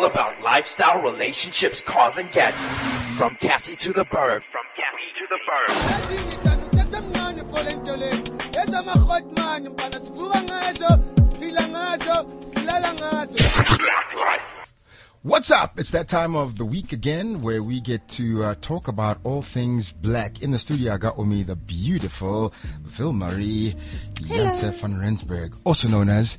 all about lifestyle, relationships, cars, and gadgets. From Cassie to the bird. From Cassie to the bird. sasemncane for le nto lezi ezama-hotman mfana sivuka ngazo siphila ngazo silala ngazo Black life. What's up? It's that time of the week again where we get to uh, talk about all things black. In the studio, I got with me the beautiful Vilmarie Janse van Rensburg, also known as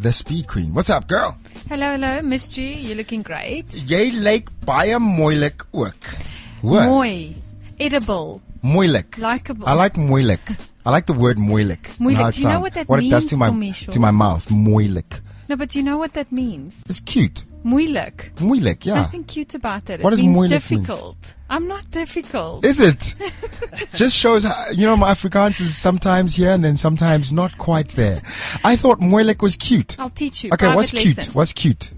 the Speed Queen. What's up, girl? Hello, hello, missed you. You're looking great. Jy lyk baie moeilik ook. Hoor? Moi, edible, Moeilik. Likeable. I like moeilik. I like the word moeilik. Moeilik. Do you know what that it does to means, my Tomisho? to my mouth. Moeilik. No, but you know what that means? It's cute. Moeilijk. Moeilik, yeah. Nothing cute about it. What it does means moeilijk mean? difficult. I'm not difficult. Is it? Just shows how, you know, my Afrikaans is sometimes here and then sometimes not quite there. I thought moeilik was cute. I'll teach you. Okay, what's cute? lesson. What's cute?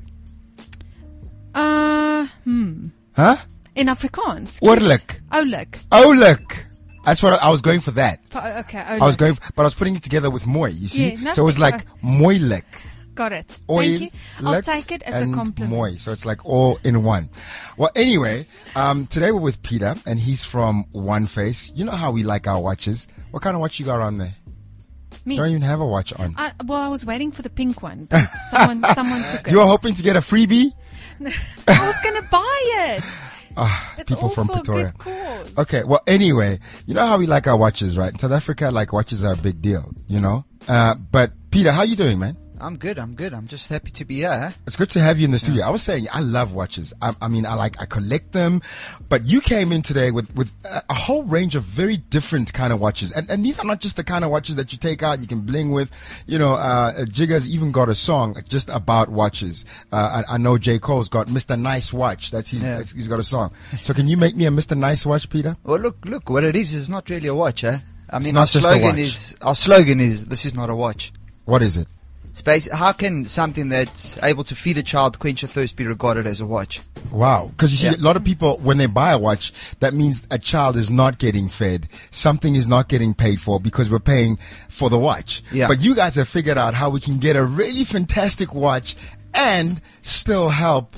Uh, hmm. Huh? In Afrikaans. Oorlik. Oulik. Oulik. That's what I, I was going for that. Okay, I was going, but I was putting it together with moi, you see? Yeah, so it was like okay. moeilik. Got it. Oil, Thank you. I'll take it as a compliment. moi. So it's like all in one. Well, anyway, um, today we're with Peter and he's from One Face. You know how we like our watches. What kind of watch you got on there? Me. You don't even have a watch on. I, well, I was waiting for the pink one, but someone, someone took it. You were hoping to get a freebie? I was gonna buy it. Ah, It's people from Pretoria. Okay, well, anyway, you know how we like our watches, right? In South Africa, like watches are a big deal, you know? Uh, but Peter, how you doing, man? I'm good. I'm good. I'm just happy to be here. It's good to have you in the studio. I was saying I love watches. I, I mean, I like I collect them, but you came in today with with a, a whole range of very different kind of watches, and and these are not just the kind of watches that you take out, you can bling with. You know, uh, Jigga's even got a song just about watches. Uh, I, I know J Cole's got Mr. Nice Watch. That's his. Yeah. That's, he's got a song. So can you make me a Mr. Nice Watch, Peter? Well, look, look. What it is is not really a watch, eh? I mean, our slogan is our slogan is this is not a watch. What is it? How can something that's able to feed a child, quench a thirst, be regarded as a watch? Wow. Because you see, Yeah. a lot of people, when they buy a watch, that means a child is not getting fed. Something is not getting paid for because we're paying for the watch. Yeah. But you guys have figured out how we can get a really fantastic watch and still help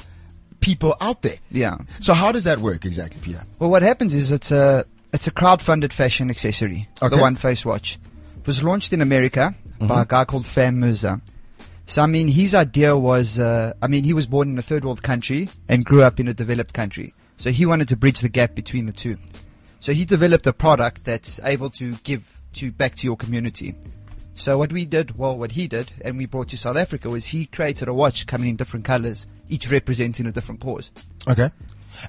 people out there. Yeah. So how does that work exactly, Peter? Well, what happens is it's a it's a crowd-funded fashion accessory. Okay. The One Face watch. It was launched in America by a guy called Fam Mirza. So I mean, his idea was, uh, I mean, he was born in a third world country and grew up in a developed country. So he wanted to bridge the gap between the two. So he developed a product that's able to give to back to your community. So what we did, well, what he did, and we brought to South Africa was he created a watch coming in different colors, each representing a different cause. Okay.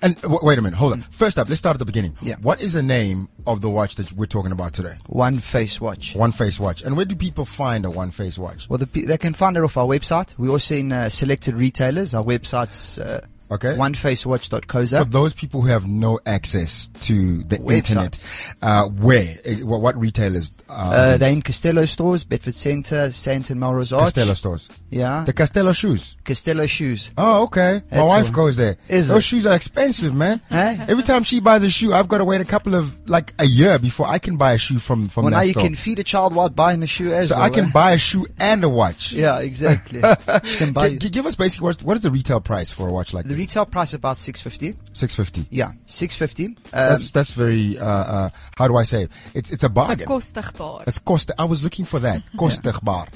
And w- wait a minute, hold on. First up, let's start at the beginning. Yeah. What is the name of the watch that we're talking about today? One Face watch. One Face Watch. And where do people find a One Face Watch? Well, the, they can find it off our website. We're also in uh, selected retailers. Our website's uh, Okay. onefacewatch.coza. For those people who have no access to the Website. internet, uh, where, eh, what, what retailers are Uh, they're in Costello stores, Bedford Centre, Sandton Melrose Arch. Costello stores. Yeah. The Costello shoes. Costello shoes. Oh, okay. My wife all. goes there. Is Those it? shoes are expensive, man. Eh? Every time she buys a shoe, I've got to wait a couple of, like a year before I can buy a shoe from, from Well, that now you can feed a child while buying a shoe as so well. I can eh? buy a shoe and a watch. Yeah, exactly. can buy g- give us basically what, what is the retail price for a watch like the this? Retail price about six fifty. Six fifty. Yeah, six fifty. Um, That's that's very uh, uh, how do I say it? It's it's a bargain. Kostigbaar. It's cost. I was looking for that. Kostigbaar.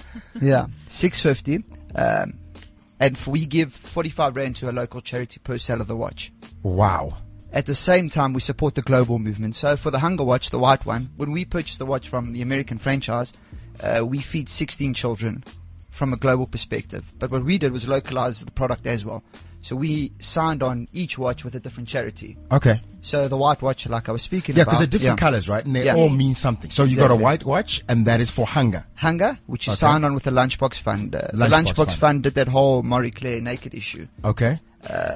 yeah, six fifty. Um, and f- we give forty five rand to a local charity per sale of the watch. Wow. At the same time, we support the global movement. So for the Hunger Watch, the white one, when we purchased the watch from the American franchise, uh, we feed 16 children from a global perspective. But what we did was localize the product as well. So we signed on each watch with a different charity. Okay. So the white watch, like I was speaking Yeah, about. because they're different yeah. colors, right? And they Yeah. all mean something. So you got a white watch, and that is for hunger. Hunger, which is Okay. signed on with the Lunchbox Fund. Uh, the Lunchbox Lunchbox Fund. Fund. did that whole Marie Claire naked issue. Okay.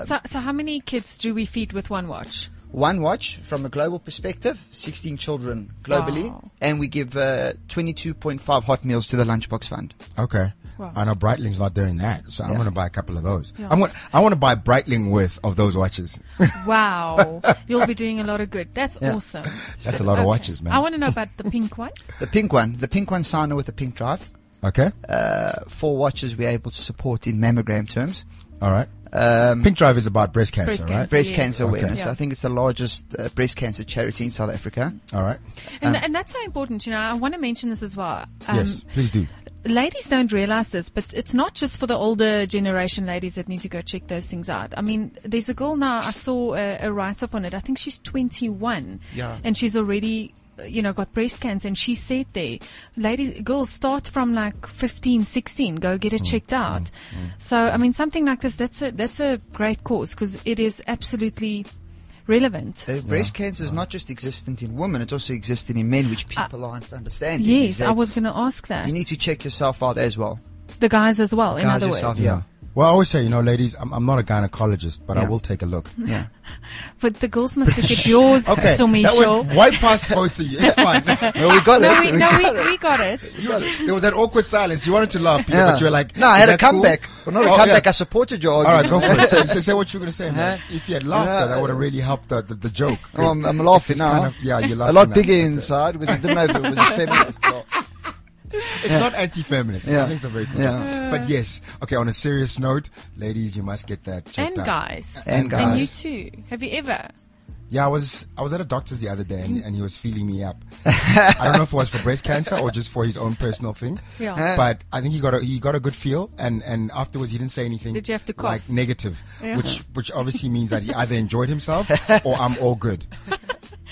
So, so how many kids do we feed with one watch? One watch from a global perspective, 16 children globally, Wow. and we give uh, 22.5 hot meals to the Lunchbox Fund. Okay. Wow. I know Breitling's not doing that, so I'm going to buy a couple of those. Yeah. I'm gonna, I want to buy Breitling worth of those watches. Wow. You'll be doing a lot of good. That's Yeah. awesome. That's a lot of watches, man. I want to know about the pink one. The pink one, the pink one signed with a pink drive. okay. Uh, four watches we're able to support in mammogram terms. All right. Um, Pink Drive is about breast cancer, Breast right? cancer. breast Yes. cancer Okay. awareness. Yeah. I think it's the largest uh, breast cancer charity in South Africa. All right. And, and that's so important. You know, I want to mention this as well. Um, yes, please do. ladies don't realize this, but it's not just for the older generation ladies that need to go check those things out. I mean, there's a girl now, I saw a, a write up on it. I think she's 21. Yeah. And she's already, you know, got breast cancer. And she said there, ladies, girls start from like 15, 16, go get it mm, checked out. Mm, mm. So, I mean, something like this, that's a, that's a great cause because it is absolutely relevant. Uh, breast cancer is not just existent in women; it's also existent in men, which uh, people aren't understanding. Yes, I was going to ask that. You need to check yourself out as well. the guys as well, in Guys other yourself, words. yeah. Well, I always say, you know, ladies, I'm, I'm not a gynecologist, but I will take a look. Yeah. But the girls must look at yours, Okay, Tommy that Show. went right past both of you. It's fine. No, we got No, it. we, We no, got we, it. we got it. You- there was that awkward silence. You wanted to laugh, Peter, Yeah. but you were like, no, I had a that cool?" comeback. Well, not a Oh, comeback. yeah. I supported your All argument. right, go for it. Say, say, say what you were going to say, man. Huh? If you had laughed, though, that would have really helped the, the, the joke. Oh, I'm, I'm laughing now. kind of- yeah, you're laughing. a lot bigger inside because I didn't know if it was a feminist. Or, It's not anti-feminist. Yeah. I think it's a very good Yeah. But yes, okay, on a serious note, ladies, you must get that checked And out. guys. And And you too. Have you ever? Yeah, I was I was at a doctor's the other day and, and he was feeling me up. I don't know if it was for breast cancer or just for his own personal thing. Yeah. But I think he got a he got a good feel and, and afterwards he didn't say anything Did you have to cough? like negative. Yeah. Which which obviously means that he either enjoyed himself or I'm all good.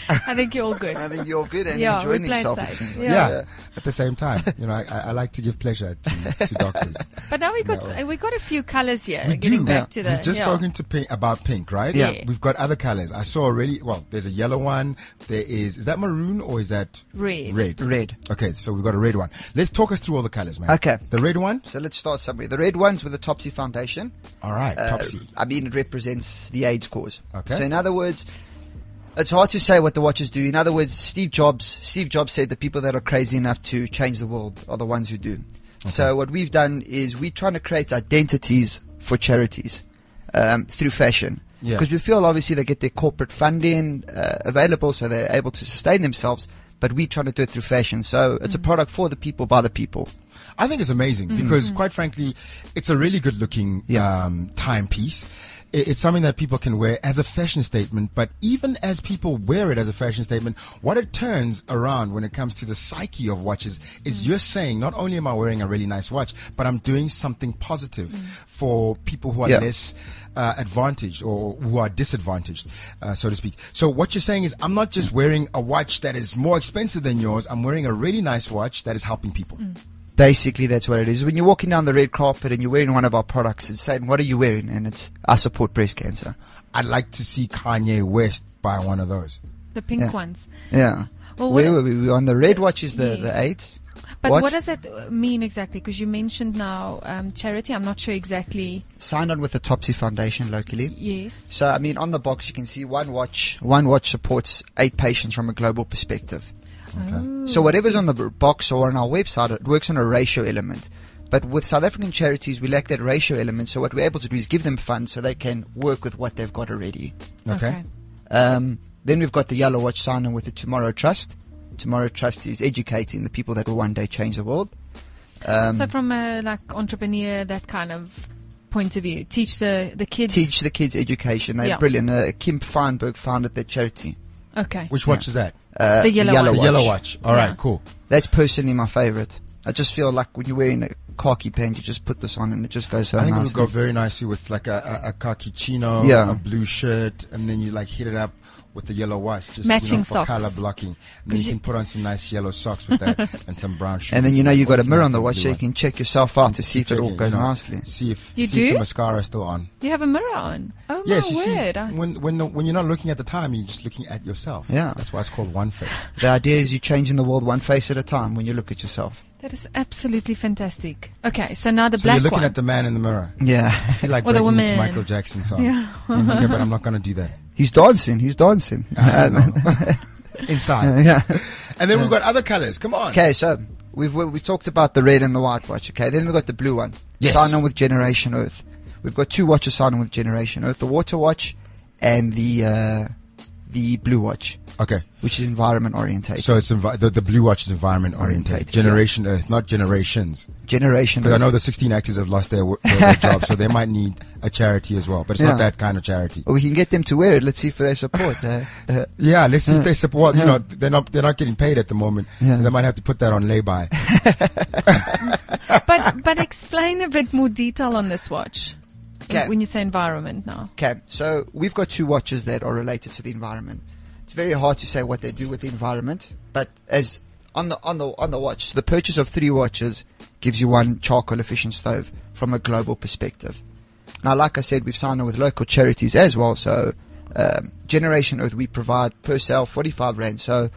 I think you're all good. I think you're good and Yeah, enjoying we played himself. safe. Yeah. Yeah. At the same time. You know, I, I I like to give pleasure to, to doctors. But now we got No. we got a few colors here. We do. back to the, We've just yeah. spoken to pink about pink, right? Yeah. We've got other colors. I saw already. Well, there's a yellow one. There is. Is that maroon or is that Red. Red. Red. Okay, so we've got a red one. Let's talk us through all the colors, man. Okay. The red one. So let's start somewhere. The red one's with the Topsy Foundation. All right. Uh, Topsy. I mean, it represents the AIDS cause. Okay. So in other words, it's hard to say what the watches do. In other words, Steve Jobs, Steve Jobs said the people that are crazy enough to change the world are the ones who do. So what we've done is we're trying to create identities for charities um, through fashion. Yeah. Because we feel obviously they get their corporate funding uh, available, so they're able to sustain themselves. But we're trying to do it through fashion. So it's a product for the people by the people. I think it's amazing because, quite frankly, it's a really good looking Yeah. um, timepiece. I- It's something that people can wear as a fashion statement, but even as people wear it as a fashion statement, what it turns around when it comes to the psyche of watches is you're saying, not only am I wearing a really nice watch, but I'm doing something positive for people who are Yeah. less uh, advantaged or who are disadvantaged, uh, so to speak. So what you're saying is, I'm not just wearing a watch that is more expensive than yours. I'm wearing a really nice watch that is helping people. Basically, that's what it is. When you're walking down the red carpet and you're wearing one of our products, it's saying, "What are you wearing?" And it's, "I support breast cancer." I'd like to see Kanye West buy one of those. The pink Yeah. ones. Yeah. Well, Where were we? We were on the red watch is the Yes. the eight. But Watch. what does that uh, mean exactly? Because you mentioned now um, charity. I'm not sure exactly. Signed on with the Topsy Foundation locally. Yes. So I mean, on the box you can see one watch. One watch supports eight patients from a global perspective. So whatever's on the box or on our website, it works on a ratio element. But with South African charities, we lack that ratio element. So what we're able to do is give them funds so they can work with what they've got already. Okay. Um, then we've got the yellow watch signed on with the Tomorrow Trust. Tomorrow Trust is educating the people that will one day change the world. Um, so from a like entrepreneur, that kind of point of view, teach the the kids. teach the kids education. They're Yeah. brilliant. Uh, Kim Feinberg founded that charity. Okay. Which watch is that? Uh, The yellow The watch. yellow watch. All right, Yeah. cool. That's personally my favorite. I just feel like when you're wearing a khaki pant, you just put this on and it just goes so I think it would go very nicely with like a, a, a khaki chino, Yeah. a blue shirt, and then you like hit it up with the yellow watch, just you know, for socks. color blocking. And then 'Cause you you- can put on some nice yellow socks with that and some brown shoes. and then you know you've got a mirror on the and watch so you can check yourself out to see if it all goes you know, nicely. See if, You see if do? the mascara is still on. Do you have a mirror on. Oh Yes, my you word! see, I- when when the, when you're not looking at the time, you're just looking at yourself. Yeah. that's why it's called one face. The idea is you're changing the world one face at a time when you look at yourself. that is absolutely fantastic. Okay, so now the So black you're looking one. at the man in the mirror. Yeah. I feel like Or the breaking into woman. Michael Jackson song. Yeah. okay, but I'm not going to do that. He's dancing. He's dancing. Inside. yeah. And then we've got other colors. Come on. Okay, so we've we, we talked about the red and the white watch. Okay, then we've got the blue one. Yes. Sign on with Generation Earth. We've got two watches signed on with Generation Earth: the water watch and the uh, the blue watch. Okay. which is environment orientated. So it's envi- the, the blue watch is environment oriented. Orientated, Generation Earth, not generations. Generation. Because I know the 16 actors have lost their, their, their job, so they might need a charity as well. But it's not that kind of charity. Well, we can get them to wear it. Let's see if they support. Uh, uh, Yeah, let's see if they support. You Yeah. know, they're not they're not getting paid at the moment. Yeah. They might have to put that on lay-by. but but explain a bit more detail on this watch. Okay. When you say environment now. Okay, so we've got two watches that are related to the environment. It's very hard to say what they do with the environment, but as on the on the on the watch, the purchase of three watches gives you one charcoal efficient stove from a global perspective. Now, like I said, we've signed on with local charities as well. So, um, Generation Earth, we provide per sale 45 rand. So,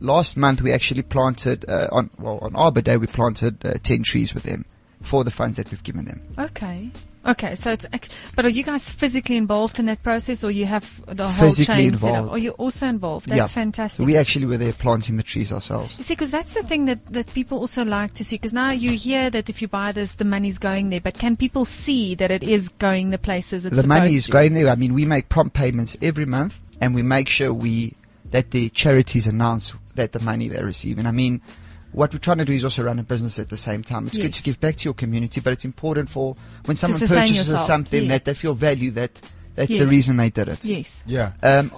last month we actually planted uh, on well on Arbor Day we planted uh, 10 trees with them for the funds that we've given them. Okay. Okay, so it's act- but are you guys physically involved in that process, or you have the whole Physically chain set up? involved. Are you also involved? That's Yeah. fantastic. We actually were there planting the trees ourselves. You see, because that's the thing that, that people also like to see. Because now you hear that if you buy this, the money's going there. But can people see that it is going the places it's the money is to? going there. I mean, we make prompt payments every month, and we make sure we that the charities announce that the money they receive. And I mean, what we're trying to do is also run a business at the same time. It's good to give back to your community, but it's important for when someone purchases yourself, something yeah. that they feel value that that's the reason they did it. Yes. Yeah. Um,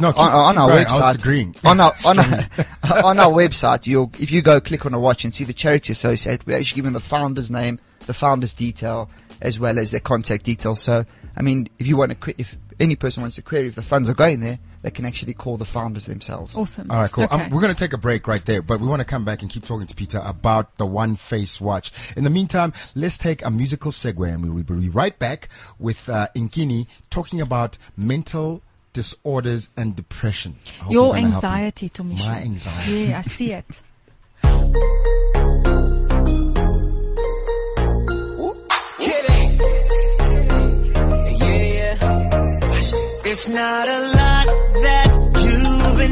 No, keep, on, on keep our going. website, I was agreeing. on our on our, on our website, you'll if you go click on a watch and see the charity associate, we're actually given the founder's name, the founder's detail, as well as their contact details. So, I mean, if you want to, if any person wants to query if the funds are going there, they can actually call the founders themselves. Awesome. All right, cool. Okay. Um, we're going to take a break right there, but we want to come back and keep talking to Peter about the One Face Watch. In the meantime, let's take a musical segue and we'll be right back with uh, Inkini talking about mental disorders and depression. Your he's gonna me. anxiety, Tomisha. My anxiety. Yeah, I see it. Kidding. Yeah, yeah. It's not a lot that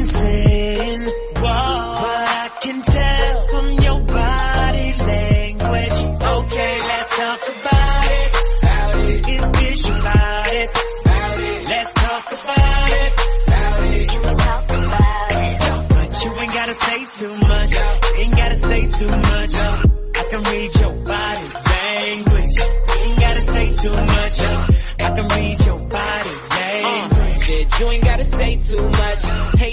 saying, but I can tell from your body language. Okay, let's talk about it. About it. Get visualize it. About it. Let's talk about it. About it. Can we talk about it? But you ain't gotta say too much. Ain't gotta say too much. I can read your body language. Ain't gotta say too much. I can read your body uh. language. Said you ain't gotta say too much. When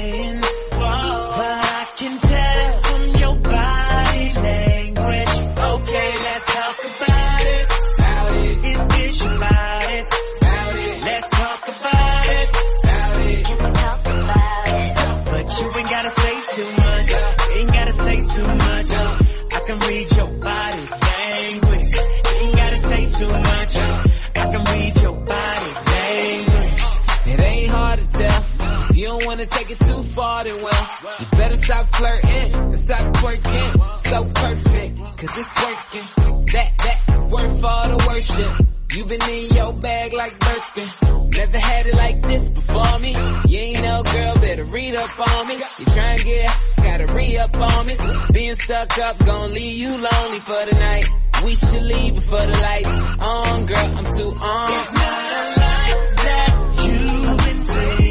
wanna take it too far, then well, you better stop flirting and stop twerking. So perfect, cause it's working. That, that, worth all the worship. You've been in your bag like Birkin. Never had it like this before me. You ain't no girl, better read up on me. You try and get, gotta re up on me. Being stuck up, gon' leave you lonely for the night. We should leave before the lights on, girl. I'm too on. It's not a lot that you've been saying,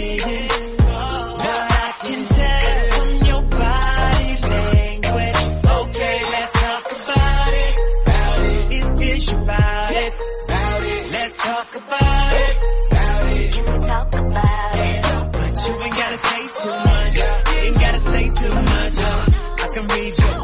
can read your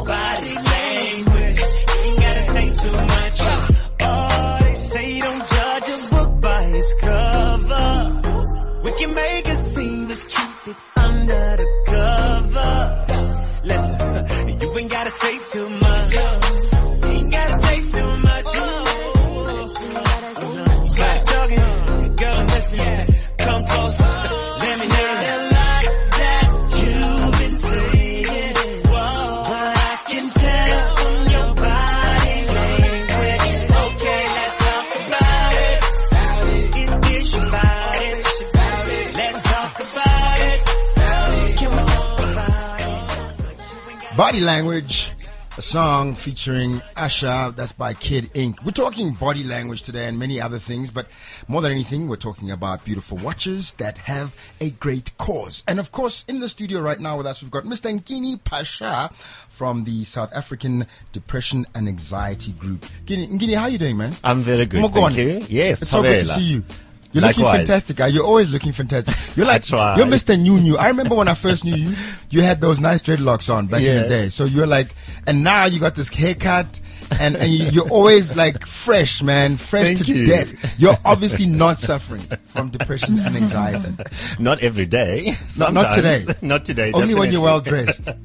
Body Language, a song featuring Usher, that's by Kid Ink. We're talking body language today and many other things, but more than anything, we're talking about beautiful watches that have a great cause. And of course, in the studio right now with us, we've got Mr. Nkini Pasha from the South African Depression and Anxiety Group. Nkini, Nkini how you doing, man? I'm very good. Mogone. Thank you. Yes, It's so good to see you. You're looking fantastic, guy. You're always looking fantastic. You're like, you're Mr. New New. I remember when I first knew you, you had those nice dreadlocks on back in the day. So you're like, and now you got this haircut and, and you, you're always like fresh, man, fresh Thank to you. death. You're obviously not suffering from depression and anxiety. Not every day. Not- not today. not today. Only when you're well dressed.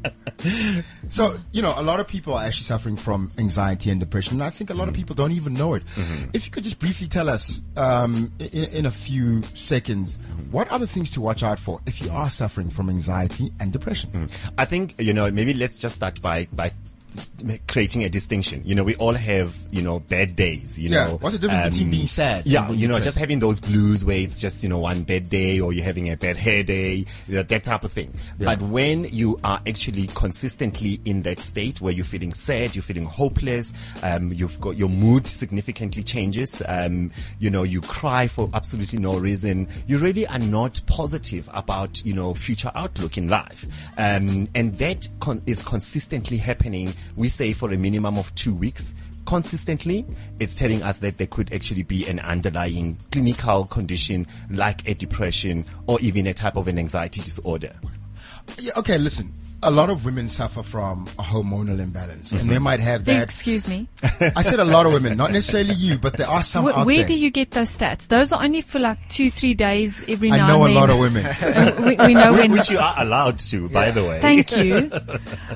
So, you know, a lot of people are actually suffering from anxiety and depression. And I think a lot of mm-hmm. people don't even know it. Mm-hmm. If you could just briefly tell us, um, in, in a few seconds, what are the things to watch out for if you are suffering from anxiety and depression? Mm. I think you know maybe let's just start by by creating a distinction. You know, we all have you know bad days. You Yeah, know, what's the difference between being sad Yeah, you know, just having those blues where it's just you know one bad day or you're having a bad hair day, that type of thing. But when you are actually consistently in that state where you're feeling sad, you're feeling hopeless, um, you've got your mood significantly changes, um, you know, you cry for absolutely no reason, you really are not positive about you know future outlook in life, um, and that con- is consistently happening. We say for a minimum of two weeks consistently, it's telling us that there could actually be an underlying clinical condition like a depression or even a type of an anxiety disorder. Yeah, okay, listen. A lot of women suffer from a hormonal imbalance, and Mm-hmm. they might have that. Excuse me. I said a lot of women, not necessarily you, but there are some Wh- out where there. do you get those stats? Those are only for like two, three days every now I know a and lot of women. And we, we know when. Which you are allowed to, by the way. Thank you.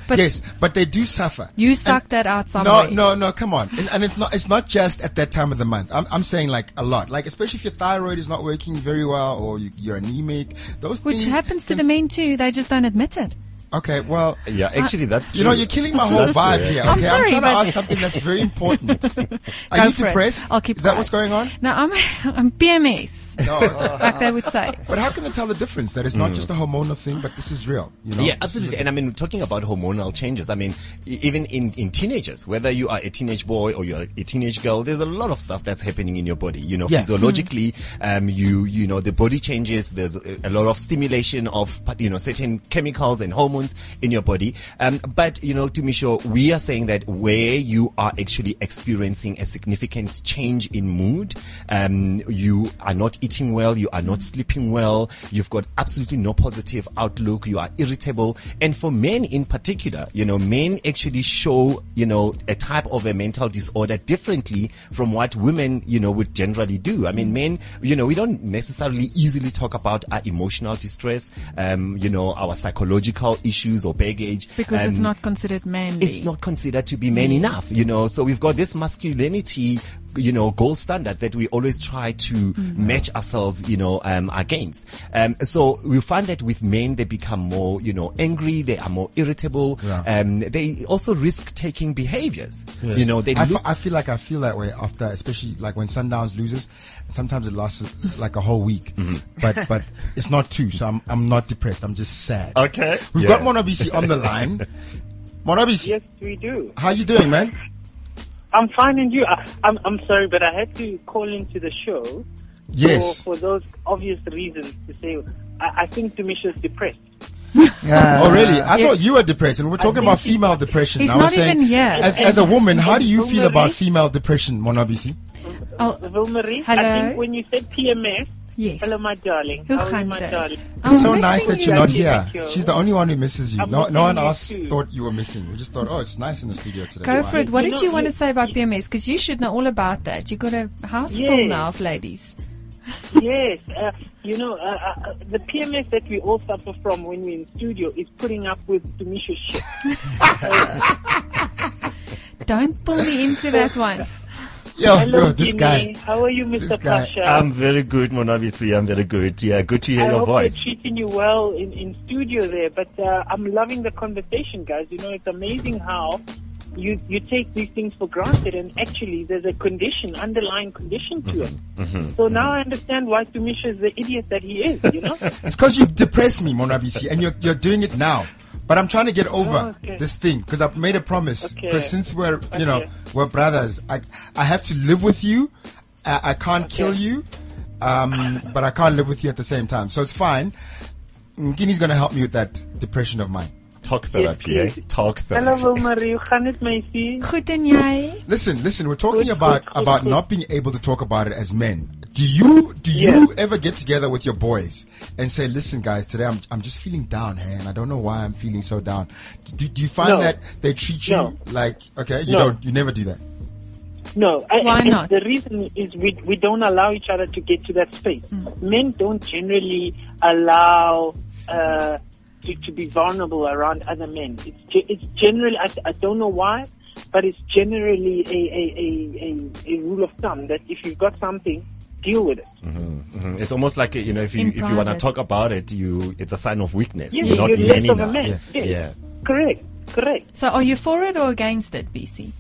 But yes, but they do suffer. you suck that out No, somewhere. no, no, no. come on. And- And it's not, it's not just at that time of the month. I'm, I'm saying like a lot. Like, especially if your thyroid is not working very well or you, you're anemic. Those Which things happens to the men too. They just don't admit it. Okay, well, Yeah, actually, that's true. you know, you're killing my whole That's vibe correct. here. Okay, I'm sorry, trying to but- ask something that's very important. Are Go you for it. depressed? I'll keep Is that quiet. what's going on? No, I'm, I'm PMS, No. like they would say. but how can they tell the difference that it's not just a hormonal thing, but this is real? You know? Yeah, absolutely. And I mean, talking about hormonal changes, I mean, even in, in teenagers, whether you are a teenage boy or you're a teenage girl, there's a lot of stuff that's happening in your body. You know, Yeah. physiologically, um, you, you know, the body changes. There's a, a lot of stimulation of, you know, certain chemicals and hormones in your body. Um, but, you know, to be sure, we are saying that where you are actually experiencing a significant change in mood, um, you are not eating well, you are not sleeping well, you've got absolutely no positive outlook, you are irritable. And for men in particular, you know, men actually show, you know, a type of a mental disorder differently from what women, you know, would generally do. I mean, men, you know, we don't necessarily easily talk about our emotional distress, um, you know, our psychological issues or baggage. Because it's um, not considered manly. it's not considered to be man enough, you know. So we've got this masculinity, you know, gold standard that we always try to Mm-hmm. match ourselves, you know, um, against. Um, so we find that with men, they become more, you know, angry, they are more irritable, Yeah. um, they also risk taking behaviors. You know, they I, look, fe- I feel like I feel that way after, especially like when Sundowns loses. Sometimes it lasts like a whole week, Mm-hmm. but but it's not two. So I'm I'm not depressed. I'm just sad. Okay. We've Yeah. got Monabisi on the line. Monabisi, Yes, we do. how you doing, man? I'm fine, and you? I, I'm I'm sorry, but I had to call into the show Yes. for, for those obvious reasons to say I, I think Demisha's depressed. oh ah. really? I Yeah. thought you were depressed, and we're talking about female depression. He's I was not saying, even here. As, as a woman, how do you And feel about female depression, Monabisi? Oh, Vilmarie, Hello. I think when you said PMS, yes. hello, my darling. Hoe How are you, gaan my darling? It's so nice that you. you're not here. thank. She's the only one who misses you. I'm No, no one else too. thought you were missing. We just thought, oh, it's nice in the studio today. Go Wow. for it. What You did know, you want to say about PMS? Because you should know all about that. You got a house full now of ladies. Yes, uh, you know, uh, uh, the PMS that we all suffer from when we're in studio is putting up with Demisha's shit. Don't pull me into that one. Yo, Hello, yo, this Jimmy. guy. How are you, Mr. This. Pasha? I'm very good, Monavisi. I'm very good. Yeah, good to hear I your hope voice. they're treating you well in, in studio there. But uh, I'm loving the conversation, guys. You know, it's amazing how you you take these things for granted, and actually there's a condition, underlying condition to it. Mm-hmm. So now I understand why Sumisha is the idiot that he is. You know, It's because you depress me, Monabisi, and you're, you're doing it now. But I'm trying to get over Oh, okay. this thing because I've made a promise. Okay. Because since we're, you know, we're brothers, I, I have to live with you. I, I can't kill you. Um, but I can't live with you at the same time. So it's fine. Ngini's going to help me with that depression of mine. Talk therapy, eh? yes. Talk Hallo therapy. Vilmarie, hoe gaan dit meisie? Goed en jy? Listen, listen, we're talking Good, about, good, good, about good. not being able to talk about it as men. Do you, do you Yeah. ever get together with your boys and say, listen guys, today I'm, I'm just feeling down, hey, and I don't know why I'm feeling so down. Do, do you find No. that they treat you No. like, okay, you No. don't, you never do that? No, I, Why not? The reason is we we don't allow each other to get to that space. Mm. Men don't generally allow uh, to to be vulnerable around other men. It's it's generally I, I don't know why, but it's generally a a, a, a a rule of thumb that if you've got something, deal with it. Mhm. It's almost like you know if you In if you want to talk about it, you it's a sign of weakness. Yeah, You're not you're less man of a enough. man. Yeah. Yes. yeah. Correct, correct. So are you for it or against it, BC?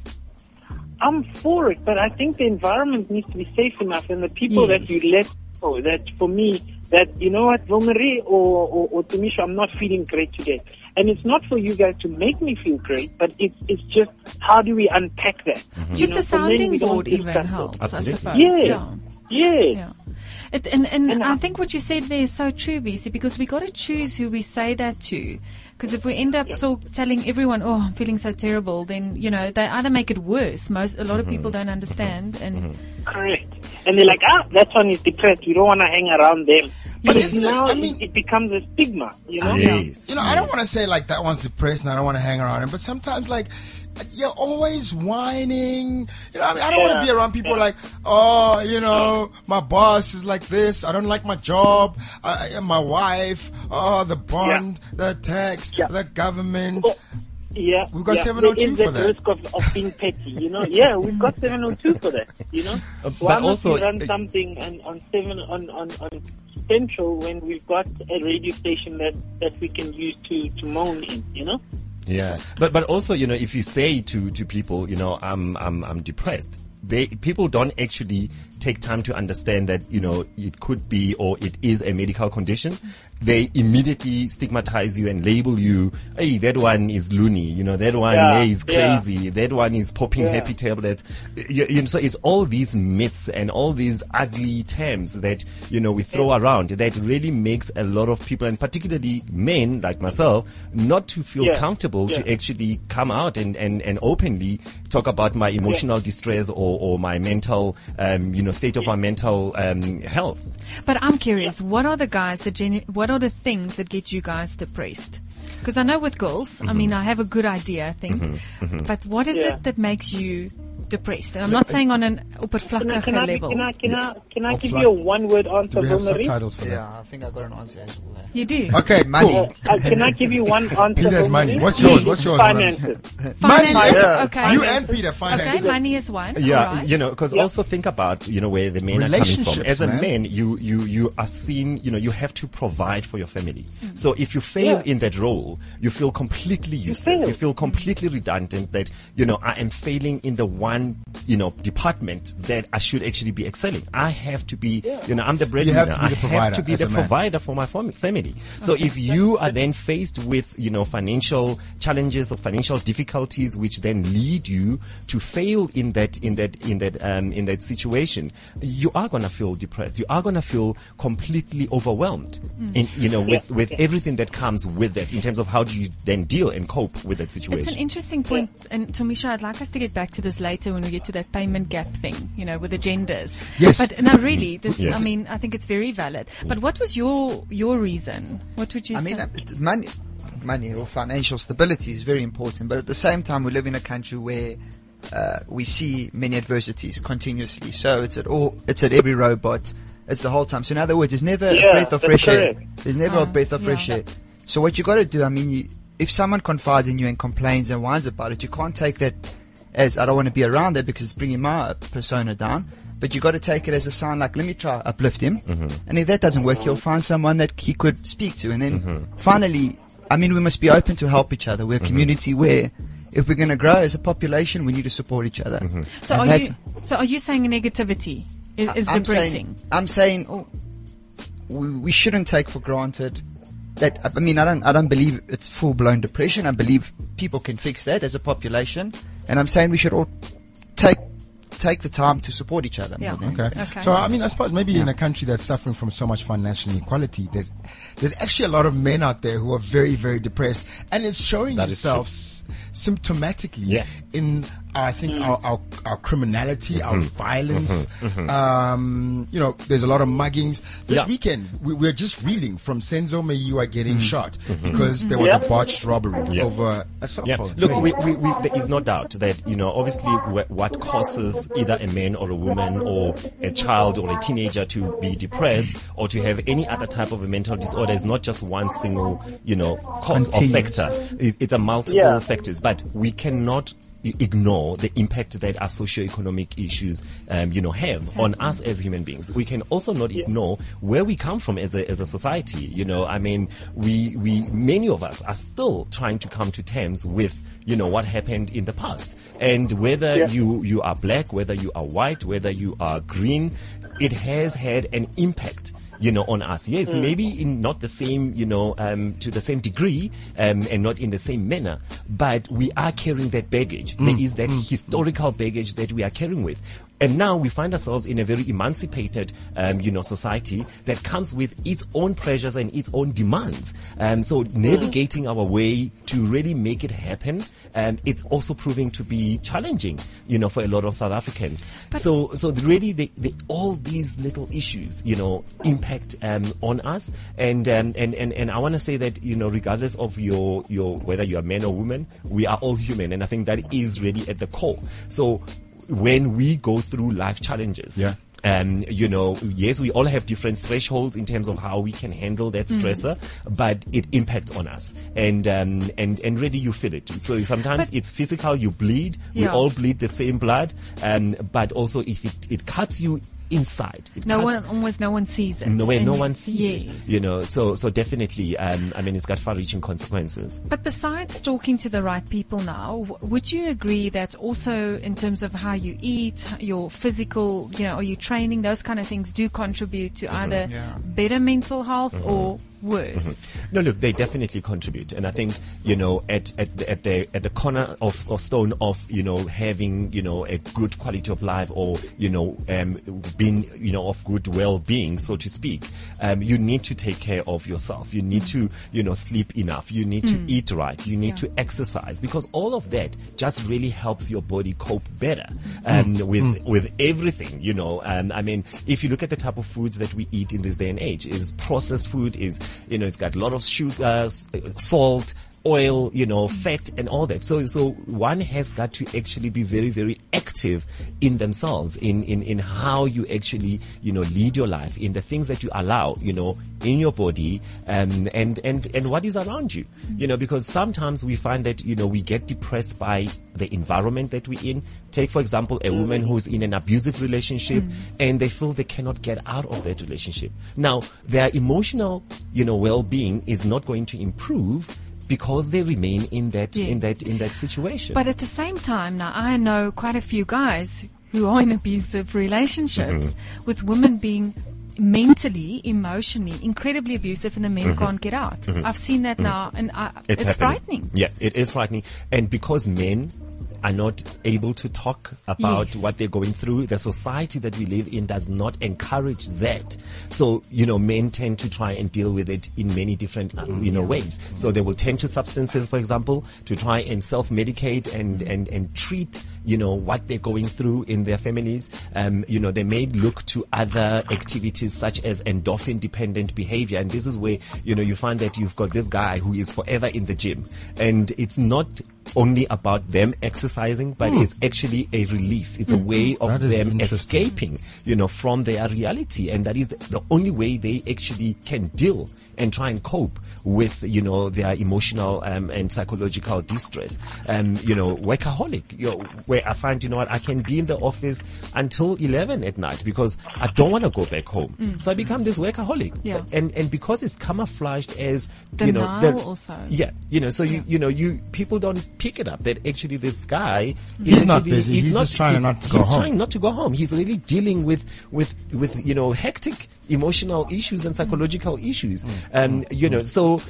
I'm for it, but I think the environment needs to be safe enough, and the people that you let go. That for me, that you know what, Vilmarie or or, or Tamisha, I'm not feeling great today, and it's not for you guys to make me feel great, but it's it's just how do we unpack that? Mm-hmm. You Just know, a sounding board even discuss helps, Absolutely. I suppose. Yeah. yeah. Yeah. Yeah. It, and and, And, I think what you said there is so true, BC, because we got to choose who we say that to. Because if we end up talk, telling everyone, "Oh, I'm feeling so terrible," then you know they either make it worse. Most a lot of mm-hmm. people don't understand, and mm-hmm. Correct. And they're like, ah, that one is depressed. We don't want to hang around them. But isn't it- now I mean- it, becomes a stigma, you know? Yes. You know, I don't want to say like that one's depressed and I don't want to hang around him, but sometimes like you're always whining. You know, I mean, I don't want to be around people yeah. like, oh, you know, my boss is like this. I don't like my job. I, I- my wife. Oh, the bond, the tax, Yeah. the government. Oh, Yeah. We've got yeah. 702 there is for that risk of, of being petty, you know? Yeah, we've got 702 for that, you know? Uh, Why but must also, we run uh, something on, on 7 on, on, on Central when we've got a radio station that, that we can use to, to moan in, you know? Yeah, but but also you know if you say to to people you know I'm I'm I'm depressed, they people don't actually take time to understand that you know it could be or it is a medical condition. They immediately stigmatize you and label you. Hey, that one is loony. You know that one Yeah, hey, is yeah. crazy. That one is popping Yeah. happy tablets. You, you know, so it's all these myths and all these ugly terms that you know we throw around that really makes a lot of people and particularly men like myself not to feel Yeah. comfortable to actually come out and, and, and openly talk about my emotional distress or, or my mental, um, you know, state of my mental um, health. but I'm curious, what are the guys that genu- what are the things that get you guys depressed? Because I know with girls, I mean, I have a good idea, I think, mm-hmm, mm-hmm. but what is Yeah. it that makes you depressed? And I'm not saying on an Can I, oppervlakkige can I, level. can I, can I, can I give you a one word answer, Do we have subtitles for that? Yeah, I think I got an answer as well. You do. Okay, Money. cool. Uh, can I give you one answer? Peter's money. What's yours? What's yours? Finances. Money. Finances, Yeah. okay. You and Peter, Okay, finance. money is one. Yeah, alright. you know, because Yeah. also think about you know where the men are coming from. As a man. man, you you you are seen. You know, you have to provide for your family. Mm. So if you fail Yeah. in that role, you feel completely useless. fail. You feel completely redundant. That you know, I am failing in the one you know department that I should actually be excelling. I have to be. You know, I'm the breadwinner. have to be the I have provider to be the provider for my family. So if you are then faced with, you know, financial challenges or financial difficulties, which then lead you to fail in that, in that, in that, um, in that situation, you are going to feel depressed. You are going to feel completely overwhelmed in, you know, with, with everything that comes with that in terms of how do you then deal and cope with that situation? It's an interesting point, and Tomisha, I'd like us to get back to this later when we get to that payment gap thing, you know, with the genders. Yes. But no, really, this, Yes. I mean, I think it's very valid. But what was your your reason? What would you say I say? mean, uh, money, money or financial stability is very important, but at the same time, we live in a country where uh, we see many adversities continuously. So it's at all, it's at every robot, it's the whole time. So in other words, there's never Yeah, a breath of that's fresh air. There's never Ah, a breath of fresh yeah. air. So what you got to do, I mean, you, if someone confides in you and complains and whines about it, you can't take that as I don't want to be around there because it's bringing my persona down. But you got to take it as a sign, like let me try uplift him, mm-hmm. and if that doesn't work, you'll find someone that he could speak to, and then mm-hmm. finally, I mean, we must be open to help each other. We're a mm-hmm. community where. If we're going to grow as a population, we need to support each other. so And are you so are you saying negativity is, is I'm depressing? Saying, I'm saying oh, we, we shouldn't take for granted that I mean, I don't, I don't believe it's full blown depression. I believe people can fix that as a population, and I'm saying we should all take take the time to support each other. Yeah. Okay. Okay. So I mean, I suppose maybe in a country that's suffering from so much financial inequality, there's there's actually a lot of men out there who are very very depressed, and it's showing That is true. itself s- symptomatically Yeah. in I think our, our our criminality, our Mm-hmm. violence. Um, you know, there's a lot of muggings. This Yeah. weekend we, we're just reeling from Senzo Meyiwa getting shot Mm-hmm. because there was Yeah. a botched robbery Yeah. over a cell Yeah. phone. Look, we, we, we, there is no doubt that, you know, obviously what causes either a man or a woman or a child or a teenager to be depressed or to have any other type of a mental disorder is not just one single, you know, cause Continued. or factor. It, it's a multiple Yeah. factors, but we cannot i- ignore the impact that our socioeconomic issues, um, you know, have on us as human beings. We can also not ignore where we come from as a, as a society. You know, I mean, we, we, many of us are still trying to come to terms with you know what happened in the past and whether you you are black whether you are white whether you are green it has had an impact you know on us. Yes maybe in not the same you know um, to the same degree um, and not in the same manner but we are carrying that baggage. There is that historical baggage that we are carrying with and now we find ourselves in a very emancipated, um, you know, society that comes with its own pressures and its own demands. Um, so navigating our way to really make it happen, um, it's also proving to be challenging, you know, for a lot of South Africans. so, so really, they, they, all these little issues, you know, impact um, on us. And, um, and and and I want to say that you know, regardless of your your whether you are man or woman, we are all human, and I think that is really at the core. So when we go through life challenges. Yeah. Um, you know, yes, we all have different thresholds in terms of how we can handle that stressor, but it impacts on us, and um, and and really you feel it. So sometimes But- it's physical, you bleed. We all bleed the same blood, um, but also if it, it cuts you inside, it No cuts one, almost no one sees it. no way, no one sees yes. it. You know, so so definitely, um, I mean, it's got far-reaching consequences. But besides talking to the right people now, would you agree that also in terms of how you eat, your physical, you know, are you training, those kind of things do contribute to Mm-hmm. either better mental health or worse? No, look, they definitely contribute, and I think you know at at the, at the at the corner of or stone of you know having you know a good quality of life or you know um, being you know of good well-being, so to speak. Um, you need to take care of yourself. You need to you know sleep enough. You need to eat right. You need to exercise because all of that just really helps your body cope better um, with with everything. You know, um, I mean, if you look at the type of foods that we eat in this day and age, is processed food is you know it's got a lot of sugar, salt, oil, you know, fat and all that. So, so one has got to actually be very, very active in themselves, in, in, in how you actually, you know, lead your life, in the things that you allow, you know, in your body, um, and, and, and what is around you, you know, because sometimes we find that, you know, we get depressed by the environment that we're in. Take, for example, a woman who's in an abusive relationship and they feel they cannot get out of that relationship. Now, their emotional, you know, well-being is not going to improve because they remain in that Yeah. in that in that situation. But at the same time, now I know quite a few guys who are in abusive relationships Mm-hmm. with women being mentally, emotionally, incredibly abusive and the men can't get out. I've seen that now and I, it's, Mm-hmm. frightening. Yeah, it is frightening. And because men are not able to talk about Yes. what they're going through, the society that we live in does not encourage that. So, you know, men tend to try and deal with it in many different, uh, you know, ways. So they will tend to substances, for example, to try and self-medicate and, and, and treat, you know, what they're going through in their families. Um, you know, they may look to other activities such as endorphin dependent behavior. And this is where, you know, you find that you've got this guy who is forever in the gym and it's not only about them exercising, but it's actually a release. It's a way of them escaping, you know, from their reality. And that is the, the only way they actually can deal and try and cope with, you know, their emotional um, and psychological distress. Um, you know, workaholic, you know, where I find, you know what, I can be in the office until 11 at night because I don't want to go back home. So I become this workaholic. Yeah. And, and because it's camouflaged as, you know, the- also. Yeah. You know, so you, you know, you, people don't pick it up that actually this guy He's is not busy. He's just trying not to go he's home. trying not to go home. He's really dealing with, with, with, you know, hectic, emotional issues and psychological issues. Mm. Um, you know, so,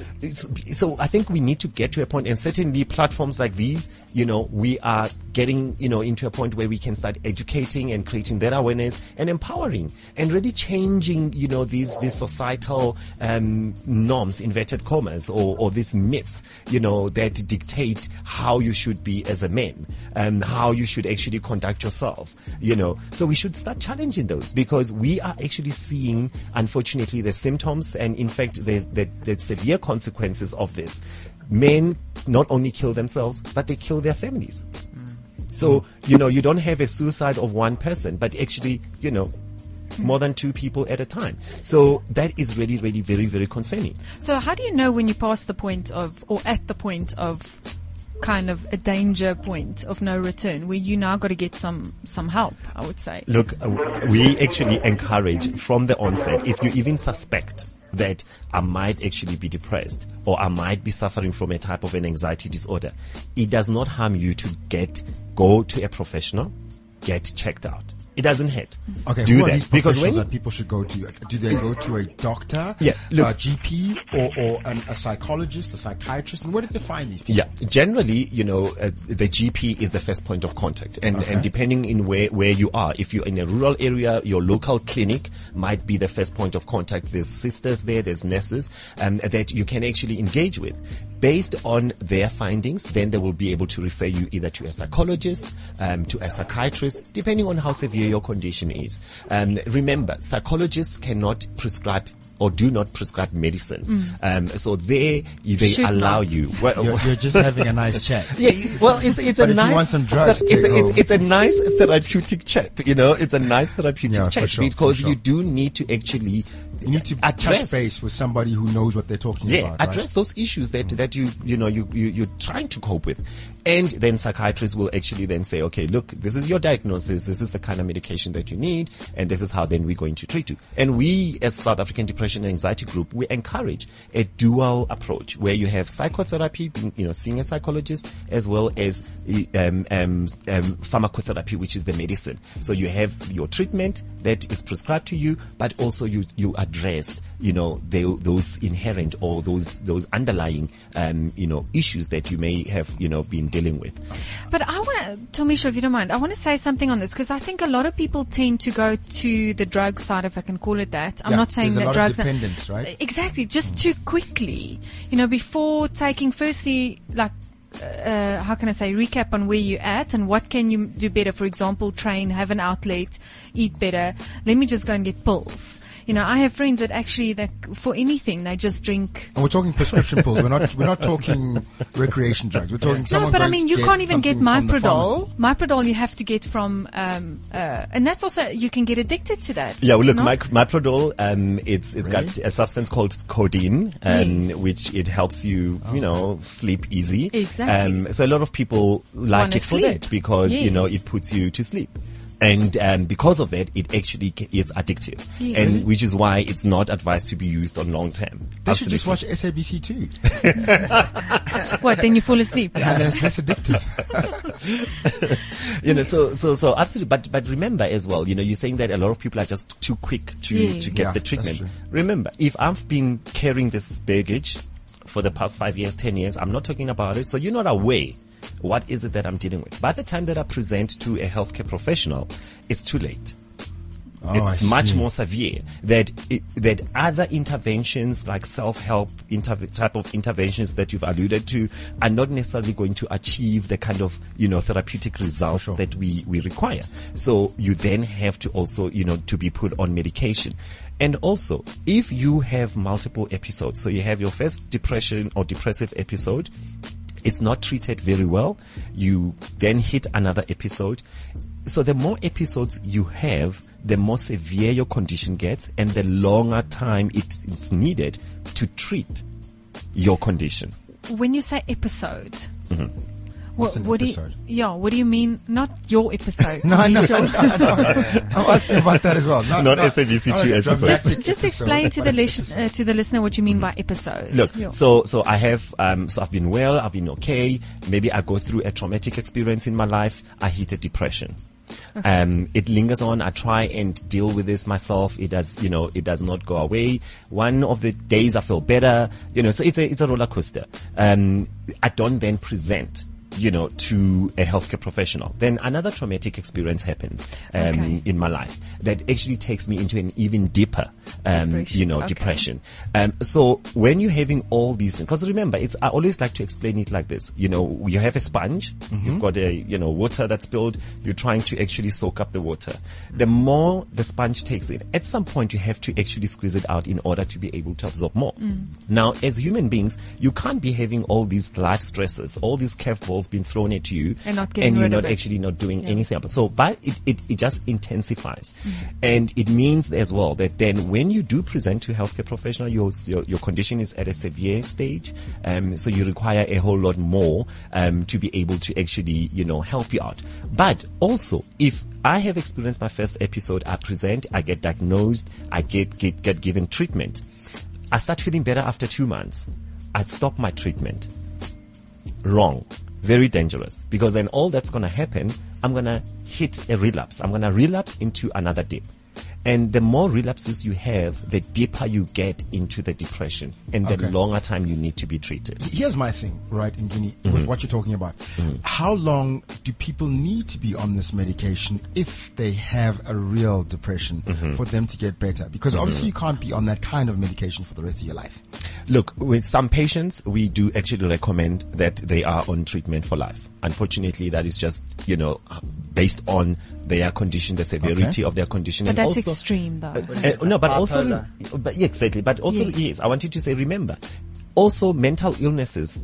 so I think we need to get to a point and certainly platforms like these, you know, we are getting, you know, into a point where we can start educating and creating that awareness and empowering and really changing, you know, these, these societal, um, norms, inverted commas, or, or these myths, you know, that dictate how you should be as a man, and how you should actually conduct yourself, you know. So we should start challenging those because we are actually seeing, unfortunately, the symptoms and in fact the, the, the severe consequences of this. Men not only kill themselves, but they kill their families. Mm. So, you know, you don't have a suicide of one person, but actually, you know, more than two people at a time. So that is really, really very, very concerning. So how do you know when you pass the point of, or at the point of kind of a danger point of no return where you now got to get some, some help, I would say. Look, uh, we actually encourage from the onset, if you even suspect that I might actually be depressed or I might be suffering from a type of an anxiety disorder, it does not harm you to get, go to a professional, get checked out. It doesn't hurt. Okay, do who are that these because when professionals that people should go to? Do they go to a doctor, Yeah, look- a GP, or, or an, a psychologist, a psychiatrist? And where did they find these people? Yeah, generally, you know, uh, the GP is the first point of contact, and and depending in where where you are, if you're in a rural area, your local clinic might be the first point of contact. There's sisters there, there's nurses, um, that you can actually engage with. Based on their findings, then they will be able to refer you either to a psychologist, um, to a psychiatrist, depending on how severe your condition is. Um, remember, psychologists cannot prescribe or do not prescribe medicine. Um, so they they Should allow not. you. Well, You're, you're just having a nice chat. yeah, well, it's it's But a if you nice. want some drugs, it's, a, it's, it's a nice therapeutic chat. You know, it's a nice therapeutic Yeah, chat sure, because sure. you do need to actually You need to address touch base with somebody who knows what they're talking yeah, about. right? address those issues that, that you, you know, you, you, you're trying to cope with. And then psychiatrists will actually then say, okay, look, this is your diagnosis. This is the kind of medication that you need. And this is how then we're going to treat you. And we, as South African Depression and Anxiety Group, we encourage a dual approach where you have psychotherapy, you know, seeing a psychologist, as well as um, um, um, pharmacotherapy, which is the medicine. So you have your treatment that is prescribed to you, but also you, you address, you know, the, those inherent or those, those underlying, um, you know, issues that you may have, you know, been dealing with. But I want to, Tumisho, if you don't mind, I want to say something on this because I think a lot of people tend to go to the drug side, if I can call it that. I'm Yeah, not saying there's a that lot of drugs dependence, right? Exactly, just too quickly. You know, before taking, firstly, like. Uh, how can I say recap on where you're at and what can you do better? For example, train, have an outlet, eat better. Let me just go and get pills. You know, I have friends that actually that for anything they just drink And we're talking prescription pills. We're not. We're not talking recreation drugs. We're talking. No, someone but I mean, you can't even get something from. Myprodol. Myprodol you have to get from, um, uh, and that's also, you can get addicted to that. Yeah, well, look, No? my, Myprodol, um, it's, it's got a substance called codeine, um, Yes. which it helps you, you know, sleep easy. Exactly. Um, so a lot of people like Wanna it for sleep. that because, you know, it puts you to sleep. And um, because of that, it actually ca- is addictive, Yes. and which is why it's not advised to be used on long term. They should just watch SABC too. What, then you fall asleep? And then it's less addictive. you know, so so so absolutely. But but remember as well, you know, you're saying that a lot of people are just too quick to Yeah. to get Yeah, the treatment. Remember, if I've been carrying this baggage for the past five years, ten years, I'm not talking about it. So you're not aware. What is it that I'm dealing with? By the time that I present to a healthcare professional, it's too late. Oh, it's much more severe that it, that other interventions like self-help interv- type of interventions that you've alluded to are not necessarily going to achieve the kind of you know therapeutic results that we we require so you then have to also you know to be put on medication and also if you have multiple episodes so you have your first depression or depressive episode it's not treated very well. You then hit another episode. So the more episodes you have, the more severe your condition gets and the longer time it is needed to treat your condition. When you say episode, mm-hmm. What, an what do you, yeah, what do you mean? Not your episode. No, I know. Sure. I know. I'm asking about that as well. Not, Not SABC2 not a episodes. dramatic just, just episode, explain to the, an lis- uh, to the listener what you mean by episode. Look, Yeah. so so I have um so I've been well, I've been okay. Maybe I go through a traumatic experience in my life. I hit a depression. Um, it lingers on. I try and deal with this myself. It does, you know, it does not go away. One of the days I feel better, you know, so it's a, it's a roller coaster. Um, I don't then present you know, to a healthcare professional. Then another traumatic experience happens um, Okay. in my life that actually takes me into an even deeper, um, Depression. you know, Okay. depression. Um, so when you're having all these things, because remember, it's I always like to explain it like this. You know, you have a sponge, you've got a you know water that's spilled. You're trying to actually soak up the water. The more the sponge takes in, at some point you have to actually squeeze it out in order to be able to absorb more. Now, as human beings, you can't be having all these life stresses, all these curveballs being thrown at you, And not and you're not actually not doing anything about it. So, but it, it, it just intensifies. And it means as well that then when you do present to a healthcare professional, your, your, your condition is at a severe stage. Um, so you require a whole lot more, um, to be able to actually, you know, help you out. But also, if I have experienced my first episode, I present, I get diagnosed, I get, get, get given treatment. I start feeling better after two months. I stop my treatment wrong. Very dangerous. Because then all that's gonna happen, I'm gonna hit a relapse. I'm gonna relapse into another dip. And the more relapses you have, the deeper you get into the depression and the Okay. longer time you need to be treated. Here's my thing, right, in Guinea, Mm-hmm. with what you're talking about. How long do people need to be on this medication if they have a real depression Mm-hmm. for them to get better? Because obviously you can't be on that kind of medication for the rest of your life. Look, with some patients, we do actually recommend that they are on treatment for life. Unfortunately, that is just, you know, based on their condition, the severity of their condition. But and that's also, extreme though. Uh, no, but also, but yeah, exactly. But also, Yes. yes. I wanted to say, remember, also mental illnesses,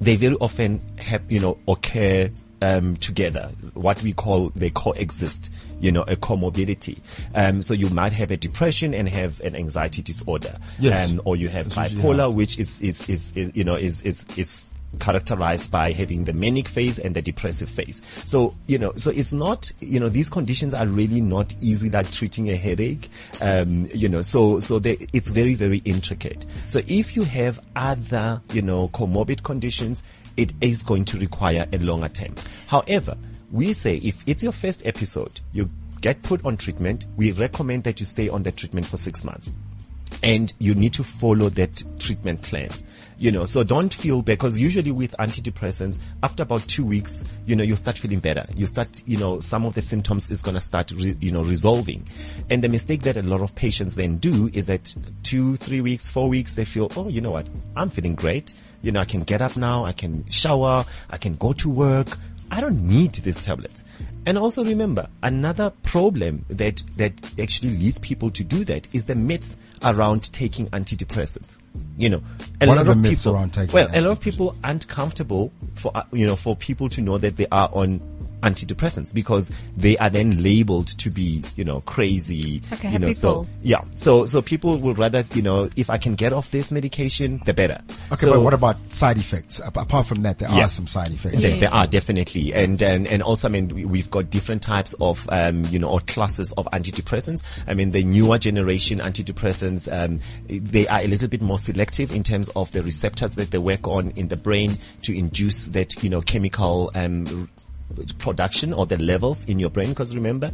they very often have, you know, occur um, together. What we call they coexist. You know, a comorbidity. Um, so you might have a depression and have an anxiety disorder, Yes. um, or you have That's usually bipolar, which is is, is is you know is is is characterized by having the manic phase and the depressive phase. So, you know, so it's not, you know, these conditions are really not easy like treating a headache. Um, you know, so, so they, it's very, very intricate. So if you have other, you know, comorbid conditions, it is going to require a longer term. However, we say if it's your first episode, you get put on treatment, we recommend that you stay on the treatment for six months and you need to follow that treatment plan. You know, so don't feel bad because usually with antidepressants, after about two weeks, you know, you start feeling better. You start, you know, some of the symptoms is going to start, re, you know, resolving. And the mistake that a lot of patients then do is that two, three weeks, four weeks, they feel, oh, you know what, I'm feeling great. You know, I can get up now, I can shower, I can go to work. I don't need these tablets. And also remember, another problem that, that actually leads people to do that is the myth around taking antidepressants. You know, a lot of myths people, around taking well, a lot of people aren't comfortable for, uh, you know, for people to know that they are on antidepressants because they are then labeled to be, you know, crazy. Like a you know, so, yeah. So, so people would rather, you know, if I can get off this medication, the better. Okay, So- but what about side effects? Apart from that, there Yeah. are some side effects. there, there are definitely, and and and also, I mean, we, we've got different types of, um, you know, or classes of antidepressants. I mean, the newer generation antidepressants, um, they are a little bit more selective in terms of the receptors that they work on in the brain to induce that, you know, chemical um, production or the levels in your brain because remember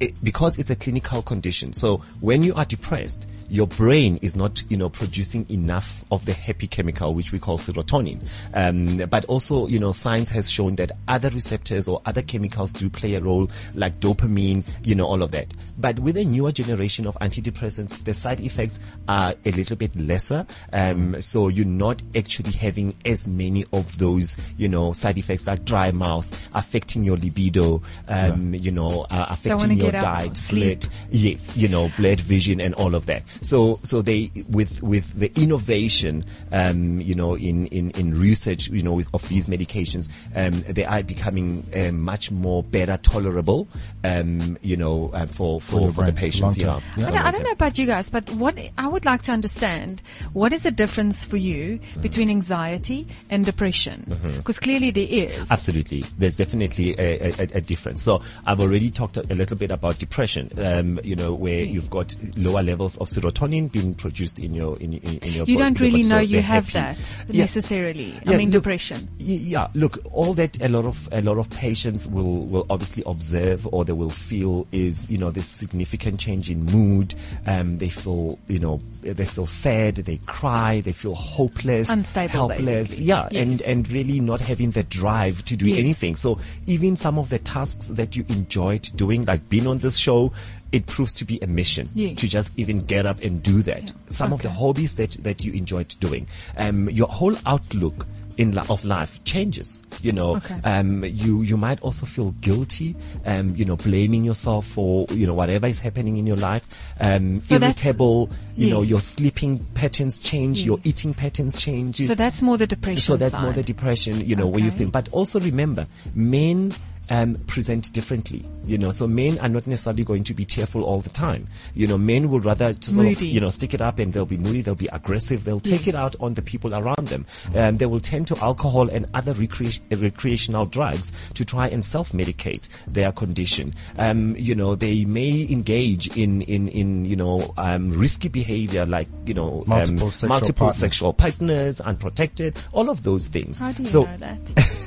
it, because it's a clinical condition. So when you are depressed your brain is not you know producing enough of the happy chemical which we call serotonin. Um, but also you know science has shown that other receptors or other chemicals do play a role like dopamine you know all of that. But with a newer generation of antidepressants the side effects are a little bit lesser. Um, so you're not actually having as many of those you know side effects like dry mouth affecting your libido um, you know uh, affecting wanna your get diet sleep. yes you know blurred vision and all of that so so they with with the innovation um, you know in in in research you know with, of these medications um, they are becoming uh, much more better tolerable um, you know uh, for for, your for the patients long yeah. I don't, I don't know about you guys, but what I would like to understand, what is the difference for you between anxiety and depression? Because clearly there is. Absolutely. There's definitely a, a, a difference. So I've already talked a, a little bit about depression. Um, you know, where you've got lower levels of serotonin being produced in your in, in, in your You don't really body. So know you have happy. that Yeah. necessarily. I Yeah, mean, look, depression. Yeah, look, all that a lot of a lot of patients will will obviously observe or they will feel is you know this significant change in mood. Um, they feel you know they feel sad, they cry, they feel hopeless, Unstable, helpless. basically. Yeah, Yes. and and really not having the drive to do Yes. anything. So even some of the tasks that you enjoyed doing, like being on this show. It proves to be a mission Yes. to just even get up and do that. Some of the hobbies that, that you enjoyed doing. Um, your whole outlook in li- of life changes. You know, Okay. um, you you might also feel guilty. Um, you know, blaming yourself for you know whatever is happening in your life. Um, So irritable. You know, your sleeping patterns change. Your eating patterns change. So that's more the depression So that's more the depression, you know, where you Okay. feel. But also remember, men um, present differently. You know, so men are not necessarily going to be tearful all the time. You know, men will rather just sort of, you know, stick it up and they'll be moody, they'll be aggressive, they'll take Yes. it out on the people around them. Um, they will tend to alcohol and other recre- recreational drugs to try and self-medicate their condition. Um, you know, they may engage in, in, in, you know, um, risky behavior like, you know, Multiple um, sexual multiple partners. sexual partners, unprotected, all of those things. How do you so know that?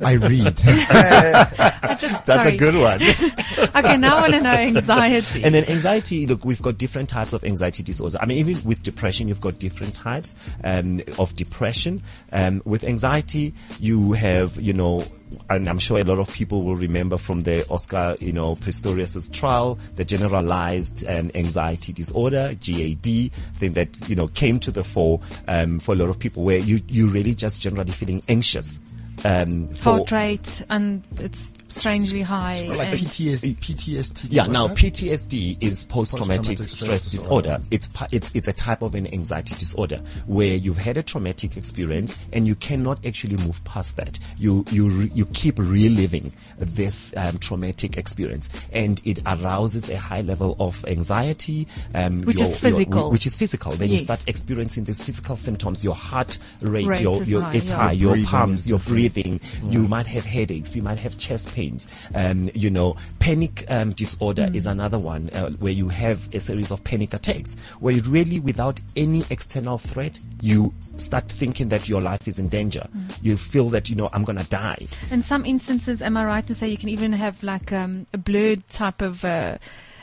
I read. I just, that's sorry. a good one. okay, now I want to know anxiety. And then anxiety, look, we've got different types of anxiety disorder. I mean, even with depression, you've got different types um, of depression. Um, with anxiety, you have, you know, and I'm sure a lot of people will remember from the Oscar, you know, Pistorius's trial, the generalized um, anxiety disorder, GAD, thing that, you know, came to the fore um, for a lot of people where you, you really just generally feeling anxious. Um, rate, and it's strangely high. like PTSD. PTSD. Yeah, now that? PTSD is post-traumatic Post-traumatic stress, stress disorder. disorder. It's it's it's a type of an anxiety disorder where you've had a traumatic experience and you cannot actually move past that. You you re- you keep reliving this um, traumatic experience, and it arouses a high level of anxiety, um, Which is physical. which is physical. Then you start experiencing these physical symptoms. Your heart rate, Rate your, is your high, it's yeah. high. Your Your palms, your different. breathing. You might have headaches. You might have chest pains. Um, you know, panic um, disorder is another one uh, where you have a series of panic attacks where you really, without any external threat, you start thinking that your life is in danger. You feel that you know I'm gonna die. In some instances, am I right to say you can even have like um, a blurred type of uh,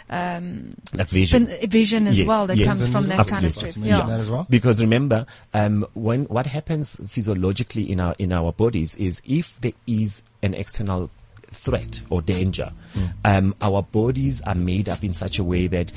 um, Like vision. fin- vision as Yes, well that yes. comes from that kind of Absolutely. stress. Yeah. that as well. Because remember, um, when what happens physiologically in our in our bodies is if there is an external threat or danger, um, our bodies are made up in such a way that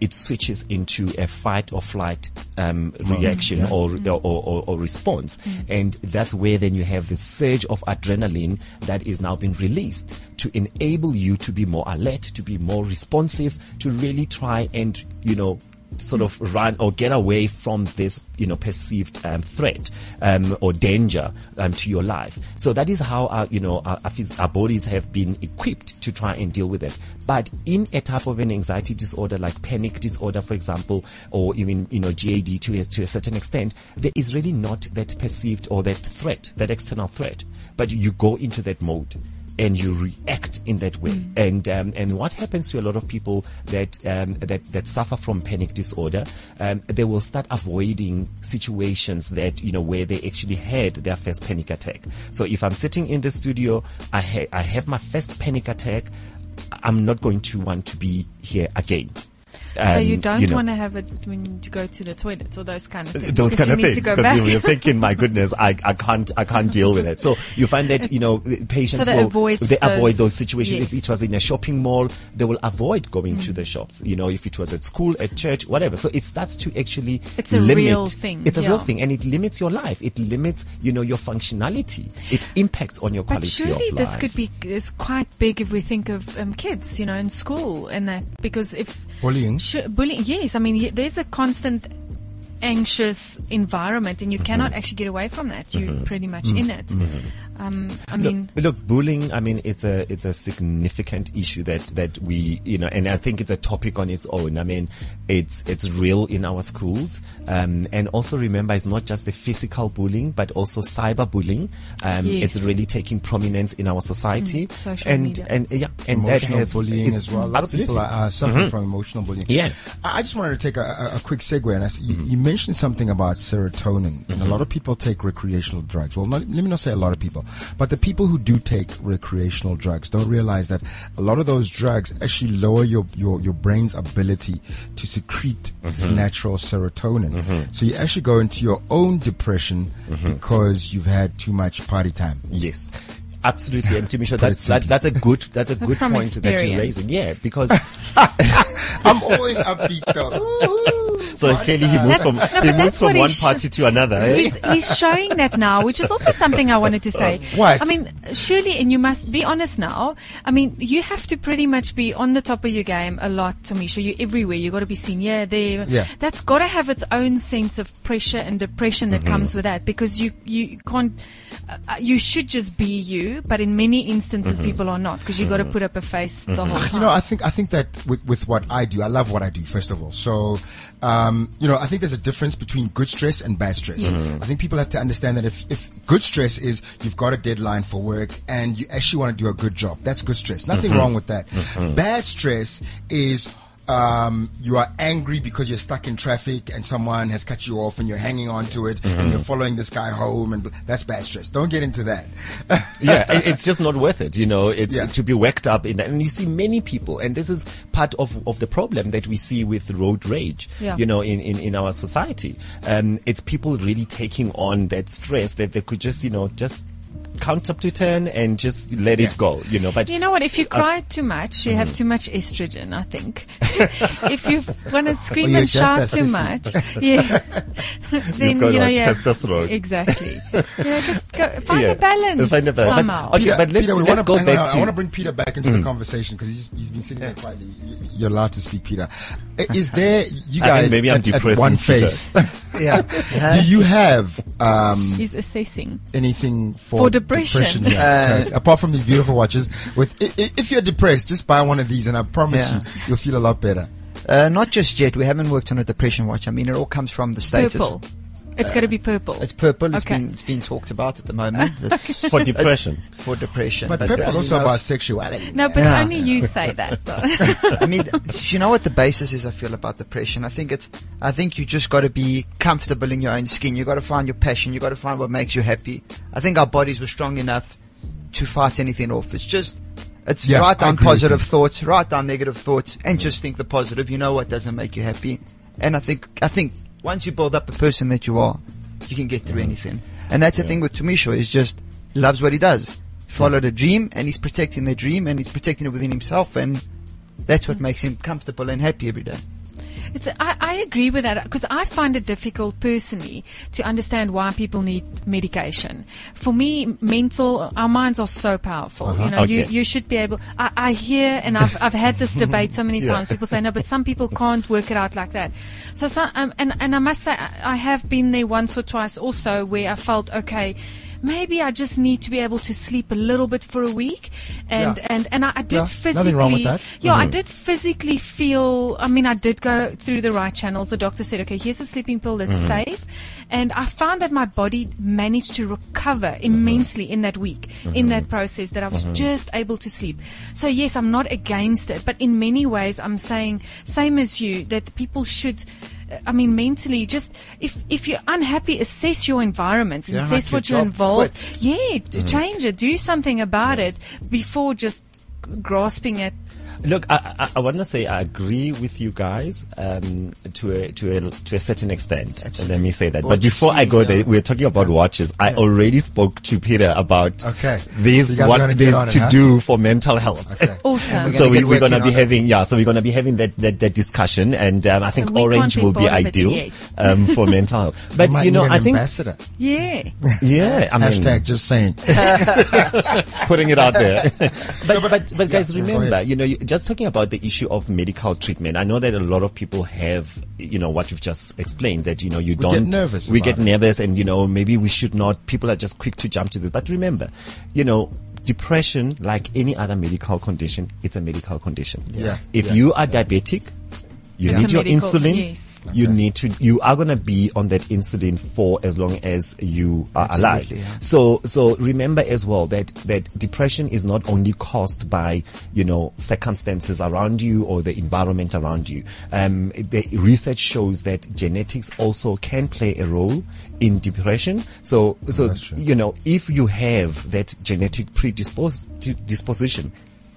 it switches into a fight or flight um, reaction or, or, or, or response, and that's where then you have the surge of adrenaline that is now being released to enable you to be more alert, to be more responsive, to really try and you know sort of run or get away from this, you know, perceived um, threat um, or danger um, to your life. So that is how our, you know, our, our, our bodies have been equipped to try and deal with it. But in a type of an anxiety disorder like panic disorder, for example, or even you know GAD to a, to a certain extent, there is really not that perceived or that threat, that external threat. But you go into that mode and you react in that way. And um, and what happens to a lot of people that um, that that suffer from panic disorder, um, they will start avoiding situations that you know where they actually had their first panic attack. So if I'm sitting in the studio, I ha- I have my first panic attack. I'm not going to want to be here again. So you don't know. want to have it when you go to the toilet or those kind of things. those because kind of you need things to go because back. you're thinking, my goodness, I, I can't I can't deal with it. So you find that you know patients So they will avoid they avoid those- those situations. If it was in a shopping mall, they will avoid going to the shops. You know, if it was at school, at church, whatever. So it starts to actually It's a limit. real thing, It's a real thing, and it limits your life. It limits you know your functionality. It impacts on your But quality surely of life. this could be is quite big if we think of um, kids, you know, in school and that because if Bullying. Sure, bullying. Yes, I mean there's a constant anxious environment, and you cannot actually get away from that. You're mm-hmm. pretty much mm-hmm. in it. Mm-hmm. Um, I mean, Look, look, bullying. I mean, it's a it's a significant issue that that we you know, and I think it's a topic on its own. I mean, it's it's real in our schools, um, and also remember, it's not just the physical bullying, but also cyberbullying. Um, Yes. It's really taking prominence in our society, Mm, social and media. and yeah, and that has bullying as well. A lot absolutely. of people are uh, suffering from emotional bullying. Yeah. I I just wanted to take a, a, a quick segue, and I s you, you mentioned something about serotonin, and a lot of people take recreational drugs. Well, not, let me not say a lot of people, but the people who do take recreational drugs don't realize that a lot of those drugs actually lower your your, your brain's ability to secrete its mm-hmm. natural serotonin. Mm-hmm. So you actually go into your own depression mm-hmm. because you've had too much party time. Yes. Absolutely, and Tumisho, Put it that's that, that's a good that's a good from point that you're raising. Yeah, because I'm always upbeat though. so clearly he moves from No, he moves from one sh- party to another. eh? he's, he's showing that now, which is also something I wanted to say. What? I mean, surely, and you must be honest now. I mean, you have to pretty much be on the top of your game a lot, Tumisho. You're everywhere. You've got to be seen here, there. Yeah. That's got to have its own sense of pressure and depression that mm-hmm. comes with that because you you can't. Uh, uh, you should just be you, but in many instances, mm-hmm. people are not because you've got to mm-hmm. put up a face the whole time. You know, I think I think that with with what I do, I love what I do. First of all, so um, you know, I think there's a difference between good stress and bad stress. Mm-hmm. I think people have to understand that if if good stress is you've got a deadline for work and you actually want to do a good job, that's good stress. Nothing mm-hmm. wrong with that. Mm-hmm. Bad stress is um, you are angry because you're stuck in traffic and someone has cut you off and you're hanging on to it and you're following this guy home and that's bad stress. Don't get into that. yeah, it's just not worth it. You know, it's Yeah. to be worked up in that. And you see many people, and this is part of, of the problem that we see with road rage, Yeah. you know, in, in, in our society. Um, it's people really taking on that stress that they could just, you know, just count up to 10 and just let it go, you know, but You know what? If you cry us- too much, you have mm-hmm. too much estrogen. I think. if you want to scream you're and shout too sissy. much, yeah, then you know what? you have Testosterone. Exactly. you know, just go, find Yeah, a balance find a balance. But- somehow. okay, but let's, Peter, we let's wanna, go hang on, back I want to bring Peter back into the mm. conversation because he's, he's been sitting there quietly. You- You're allowed to speak, Peter. Is there, you I think guys, maybe I'm at, at depressing one Peter. face, Yeah. do you have um, He's assessing. anything for, For depression. Yeah, Uh, right. Apart from these beautiful watches, with i- i- if you're depressed, just buy one of these, and I promise Yeah. you, you'll feel a lot better. Uh, not just yet. We haven't worked on a depression watch. I mean, it all comes from the states. It's- Purple. It's got to be purple. It's purple. It's Okay. been it's been talked about at the moment. It's For depression. for depression. But, purple is uh, also about sexuality. no, but Yeah. only you say that. I mean, you know what the basis is? I feel about depression. I think it's. I think you just got to be comfortable in your own skin. You got to find your passion. You got to find what makes you happy. I think our bodies were strong enough to fight anything off. It's just. It's Yeah, write down positive thoughts, write down negative thoughts, and just think the positive. You know what doesn't make you happy, and I think I think once you build up the person that you are, you can get through mm. anything. And that's the thing with Tumisho is just loves what he does. Followed mm. a dream, and he's protecting the dream, and he's protecting it within himself, and that's what mm. makes him comfortable and happy every day. It's, I, I agree with that because I find it difficult personally to understand why people need medication. For me, mental, our minds are so powerful. You know, you, Okay. you should be able, I, I hear and I've, I've had this debate so many times. People say, no, but some people can't work it out like that. So, some, um, and, and I must say, I have been there once or twice also where I felt, okay, maybe I just need to be able to sleep a little bit for a week. And, Yeah. and, and I, I did Yeah, physically, nothing wrong with that. yeah, I mm-hmm. did physically feel, I mean, I did go through the right channels. The doctor said, okay, here's a sleeping pill that's mm-hmm. safe. And I found that my body managed to recover immensely in that week, in that mm-hmm. process that I was mm-hmm. just able to sleep. So yes, I'm not against it, but in many ways I'm saying, same as you, that people should, I mean, mentally, just if if you're unhappy, assess your environment, assess like your what you're involved. quit. Yeah, to mm. change it, do something about it before just grasping at Look, I, I, I want to say I agree with you guys um, to a to a to a certain extent. Let me say that. But before I go there, we're talking about watches. I already spoke to Peter about Okay. So this you what gonna this it, to huh? do for mental health. Okay. awesome. We're So gonna we, get we're gonna be on it. having yeah. So we're gonna be having that that, that discussion, and um, I think we can't orange will be part of it ideal um, for mental health. But you know, I think ambassador. Yeah. yeah. I mean, Hashtag just saying. putting it out there. but, but, but guys, Yeah, remember, ahead. you know, you, just just talking about the issue of medical treatment. I know that a lot of people have, you know, what you've just explained that, you know, you get don't. get nervous We get it. nervous and, you know, maybe we should not, people are just quick to jump to this. But remember, you know, depression, like any other medical condition, it's a medical condition. Yeah. If Yeah. you are diabetic, you It's need your insulin. yes. You need to, you are going to be on that insulin for as long as you are alive. Yeah. So, so remember as well that, that depression is not only caused by, you know, circumstances around you or the environment around you. Um, the research shows that genetics also can play a role in depression. So, so, you know, if you have that genetic predisposition disposition,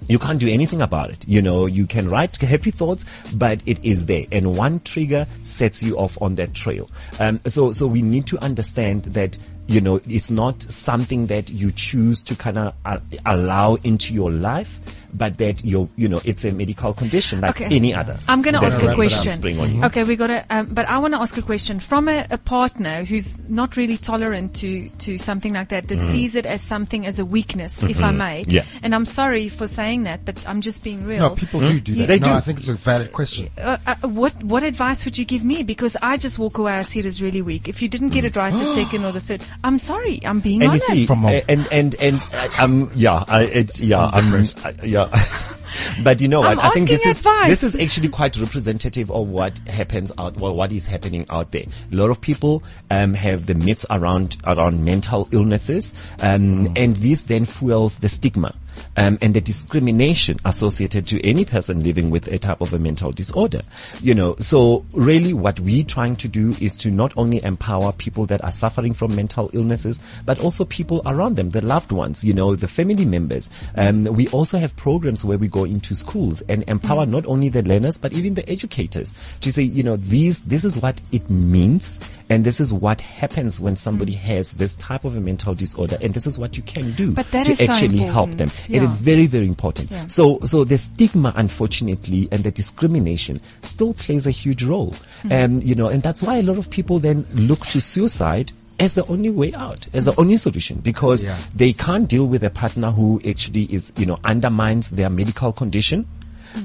you can't do anything about it. You know, you can write happy thoughts, but it is there. And one trigger sets you off on that trail. Um, so, so we need to understand that, you know, it's not something that you choose to kind of uh, allow into your life, but that you're, you know, it's a medical condition like Okay. any other. I'm going to ask a question. Spring on you. Okay, we got to, um, but I want to ask a question from a, a partner who's not really tolerant to, to something like that, that sees it as something as a weakness, if I may. Mm-hmm. Yeah. And I'm sorry for saying that, but I'm just being real. No, people do do that. They no, do. I think it's a valid question. uh, uh, what what advice would you give me? Because I just walk away. I see it as really weak. If you didn't get it right the second or the third, I'm sorry. I'm being and you honest. see, From uh, and and and uh, um, yeah, I, it, yeah, I'm, uh, yeah. but you know what? I think this asking is this is actually quite representative of what happens out, well, what is happening out there. A lot of people um, have the myths around around mental illnesses, um, and this then fuels the stigma. Um, and the discrimination associated to any person living with a type of a mental disorder. You know, so really what we're trying to do is to not only empower people that are suffering from mental illnesses, but also people around them, the loved ones, you know, the family members. Um, we also have programs where we go into schools and empower not only the learners, but even the educators to say, you know, these, this is what it means. And this is what happens when somebody has this type of a mental disorder. And this is what you can do But that to is so actually help them. It Yeah. is very, very important. Yeah. So, so the stigma, unfortunately, and the discrimination still plays a huge role. Hmm. Um, you know, and that's why a lot of people then look to suicide as the only way out, as the only solution, because Yeah. they can't deal with a partner who actually is, you know, undermines their medical condition.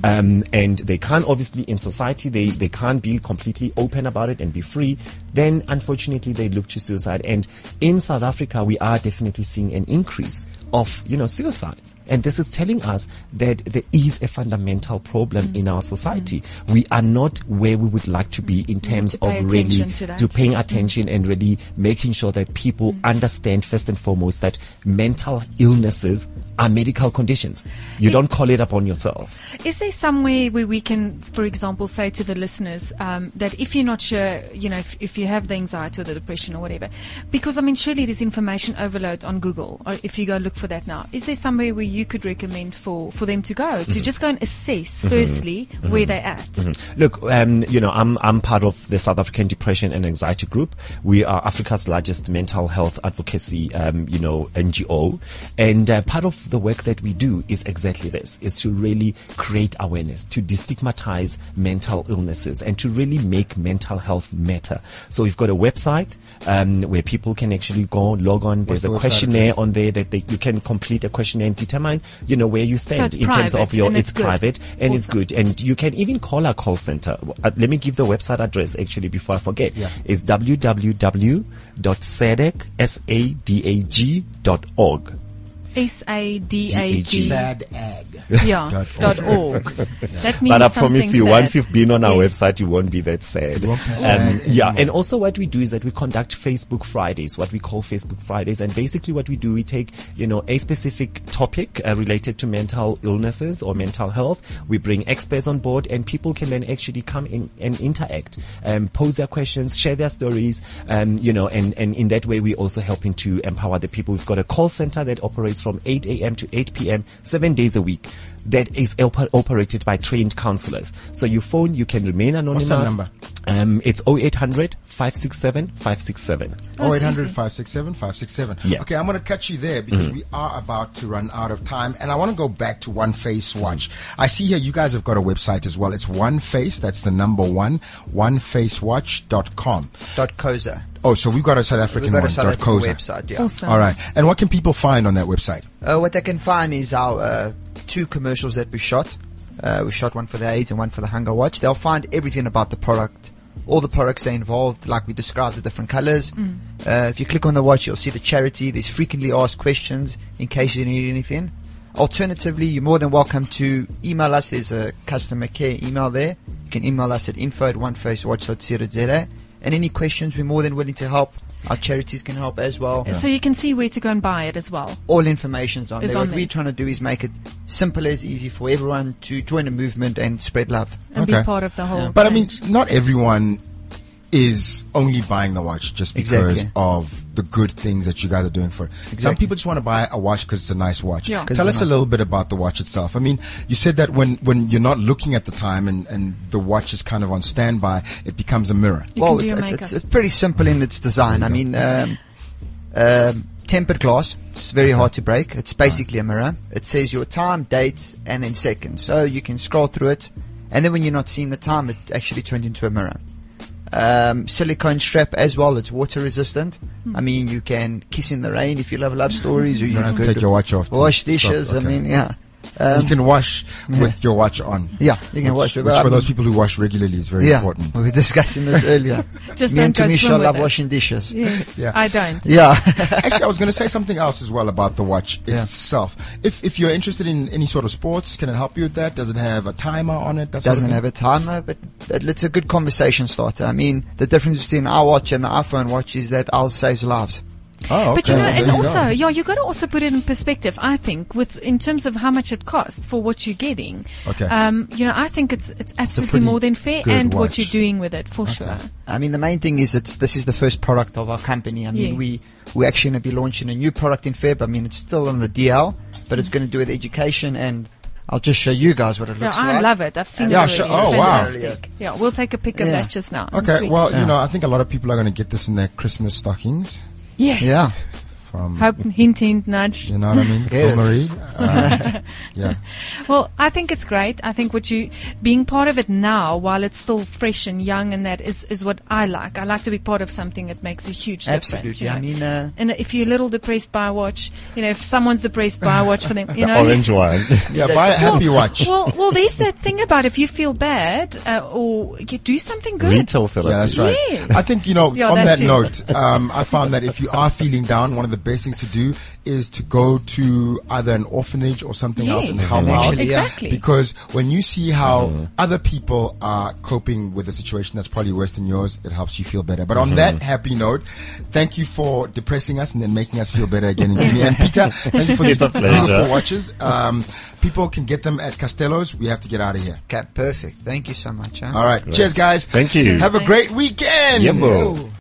Um, and they can't obviously in society they, they can't be completely open about it and be free. Then unfortunately they look to suicide. And in South Africa we are definitely seeing an increase of you know suicides. And this is telling us that there is a fundamental problem in our society. We are not where we would like to be in mm, terms of really to to paying mm. attention and really making sure that people mm. understand first and foremost that mental illnesses are medical conditions. You don't call it upon yourself. Is there somewhere where we can, for example, say to the listeners um, that if you're not sure, you know, if, if you have the anxiety or the depression or whatever, because I mean, surely there's information overload on Google, or if you go look for that now, is there somewhere where you could recommend for, for them to go to just go and assess, firstly, where they're at? Look, um, you know, I'm I'm part of the South African Depression and Anxiety Group. We are Africa's largest mental health advocacy, um, you know, NGO, and uh, part of the work that we do is exactly this: is to really create awareness, to destigmatize mental illnesses, and to really make mental health matter. So we've got a website um, where people can actually go log on. There's the a website questionnaire on there that they, you can complete a questionnaire and determine, you know, where you stand it's in terms of your. It's it's private and it's good, and you can even call our call center. Uh, let me give the website address actually before I forget. Yeah. It's www.sadag, S-A-D-A-G dot org. S A D A G. Sad ag. Yeah. Dot Dot org. That means But I promise you, sad. once you've been on our Yes. website, you won't be that sad. You Um, yeah, and also what we do is that we conduct Facebook Fridays, what we call Facebook Fridays, and basically what we do, we take you know a specific topic uh, related to mental illnesses or mental health. We bring experts on board, and people can then actually come in and interact, um, pose their questions, share their stories, um, you know, and and in that way we're also helping to empower the people. We've got a call center that operates from 8 a.m. to 8 p.m. seven days a week. That is oper- operated by trained counselors. So you phone, you can remain anonymous. What's that number? Um, it's 0800 567 567. Oh, 800 567 567. Yeah. Okay, I'm going to cut you there because we are about to run out of time. And I want to go back to One Face Watch. I see here you guys have got a website as well. It's One Face, that's the number one, onefacewatch.com. Dot co.za. Oh, so we've got a South African We've got one, a South dot African website, yeah. Awesome. All right. And what can people find on that website? Uh, what they can find is our uh, two commercials that we shot. Uh, we shot one for the AIDS and one for the Hunger Watch. They'll find everything about the product, all the products they involved, like we described the different colors. Uh, if you click on the watch, you'll see the charity. There's frequently asked questions in case you need anything. Alternatively, you're more than welcome to email us. There's a customer care email there. You can email us at info at onefacewatch.co.za. And any questions, we're more than willing to help. Our charities can help as well. So you can see where to go and buy it as well. All information's on Is there. on what there. we're trying to do is make it simple as easy for everyone to join a movement and spread love. And Okay. be part of the whole. But I mean, not everyone is only buying the watch just because Exactly. of the good things that you guys are doing for it. Some people just want to buy a watch because it's a nice watch. Yeah. 'Cause Tell it's us a little bit about the watch itself. I mean, you said that when, when you're not looking at the time and, and the watch is kind of on standby, it becomes a mirror. You well, it's, it's, it's, pretty simple in its design. I mean, um, um, tempered glass. It's very hard to break. It's basically a mirror. It says your time, date, and then seconds. So you can scroll through it, and then when you're not seeing the time, it actually turns into a mirror. Um, silicone strap as well. It's water resistant. Hmm. I mean, you can kiss in the rain if you love love stories, or you have to take your watch off wash dishes. Okay. I mean, yeah. Um, you can wash with your watch on. yeah, you can which, wash. which for those people who wash regularly is very yeah, important. we were discussing this earlier. Just Me and don't go Tumisho love it. washing dishes. Yes. Yeah. I don't. Yeah. Actually, I was going to say something else as well about the watch Yeah. itself. If if you're interested in any sort of sports, can it help you with that? Does it have a timer on it? That sort of doesn't have a timer, but but it's a good conversation starter. I mean, the difference between our watch and the iPhone watch is that ours saves lives. Oh, okay. But you know, There and you also, go. yeah, you got to also put it in perspective. I think, with in terms of how much it costs for what you're getting. Okay. Um, you know, I think it's it's absolutely pretty more than fair, and watch. what you're doing with it for sure. I mean, the main thing is it's this is the first product of our company. I mean, Yeah. we we're actually going to be launching a new product in Feb. I mean, it's still on the DL, but it's going to do with education, and I'll just show you guys what it Yeah, looks I like. I love it. I've seen Yeah, it. sure. It's Oh, wow. fantastic. Yeah, we'll take a pic of Yeah. that just now. Okay, well, Yeah. you know, I think a lot of people are going to get this in their Christmas stockings yes. Yeah, from, Hope, hint, hint, nudge. you know what I mean? Yeah. Vilmarie. Uh, yeah. Well, I think it's great. I think what you being part of it now, while it's still fresh and young, and that is is what I like. I like to be part of something that makes a huge difference. absolutely. you know. I mean, uh, and if you're a little depressed by a watch, you know, if someone's depressed by a watch for them, you know, Orange one. Yeah, buy a happy watch. Well, well, there's that thing about if you feel bad uh, or you do something good. Retail therapy. Yeah, that's right. Yes. I think, you know, Yeah, on that it. note, um, I found that if you are feeling down, one of the best things to do is to go to either an orphanage or something else and Yes. help out. Actually, yeah. Exactly. Because when you see how mm-hmm. other people are coping with a situation that's probably worse than yours, it helps you feel better. But on mm-hmm. that happy note, thank you for depressing us and then making us feel better again. and Peter, thank you for these It's a beautiful uh, watches. Um, people can get them at Castello's. We have to get out of here. okay, perfect. Thank you so much. Huh? All right. Cheers, guys. Thank you. Have a great weekend. Yeah, bro.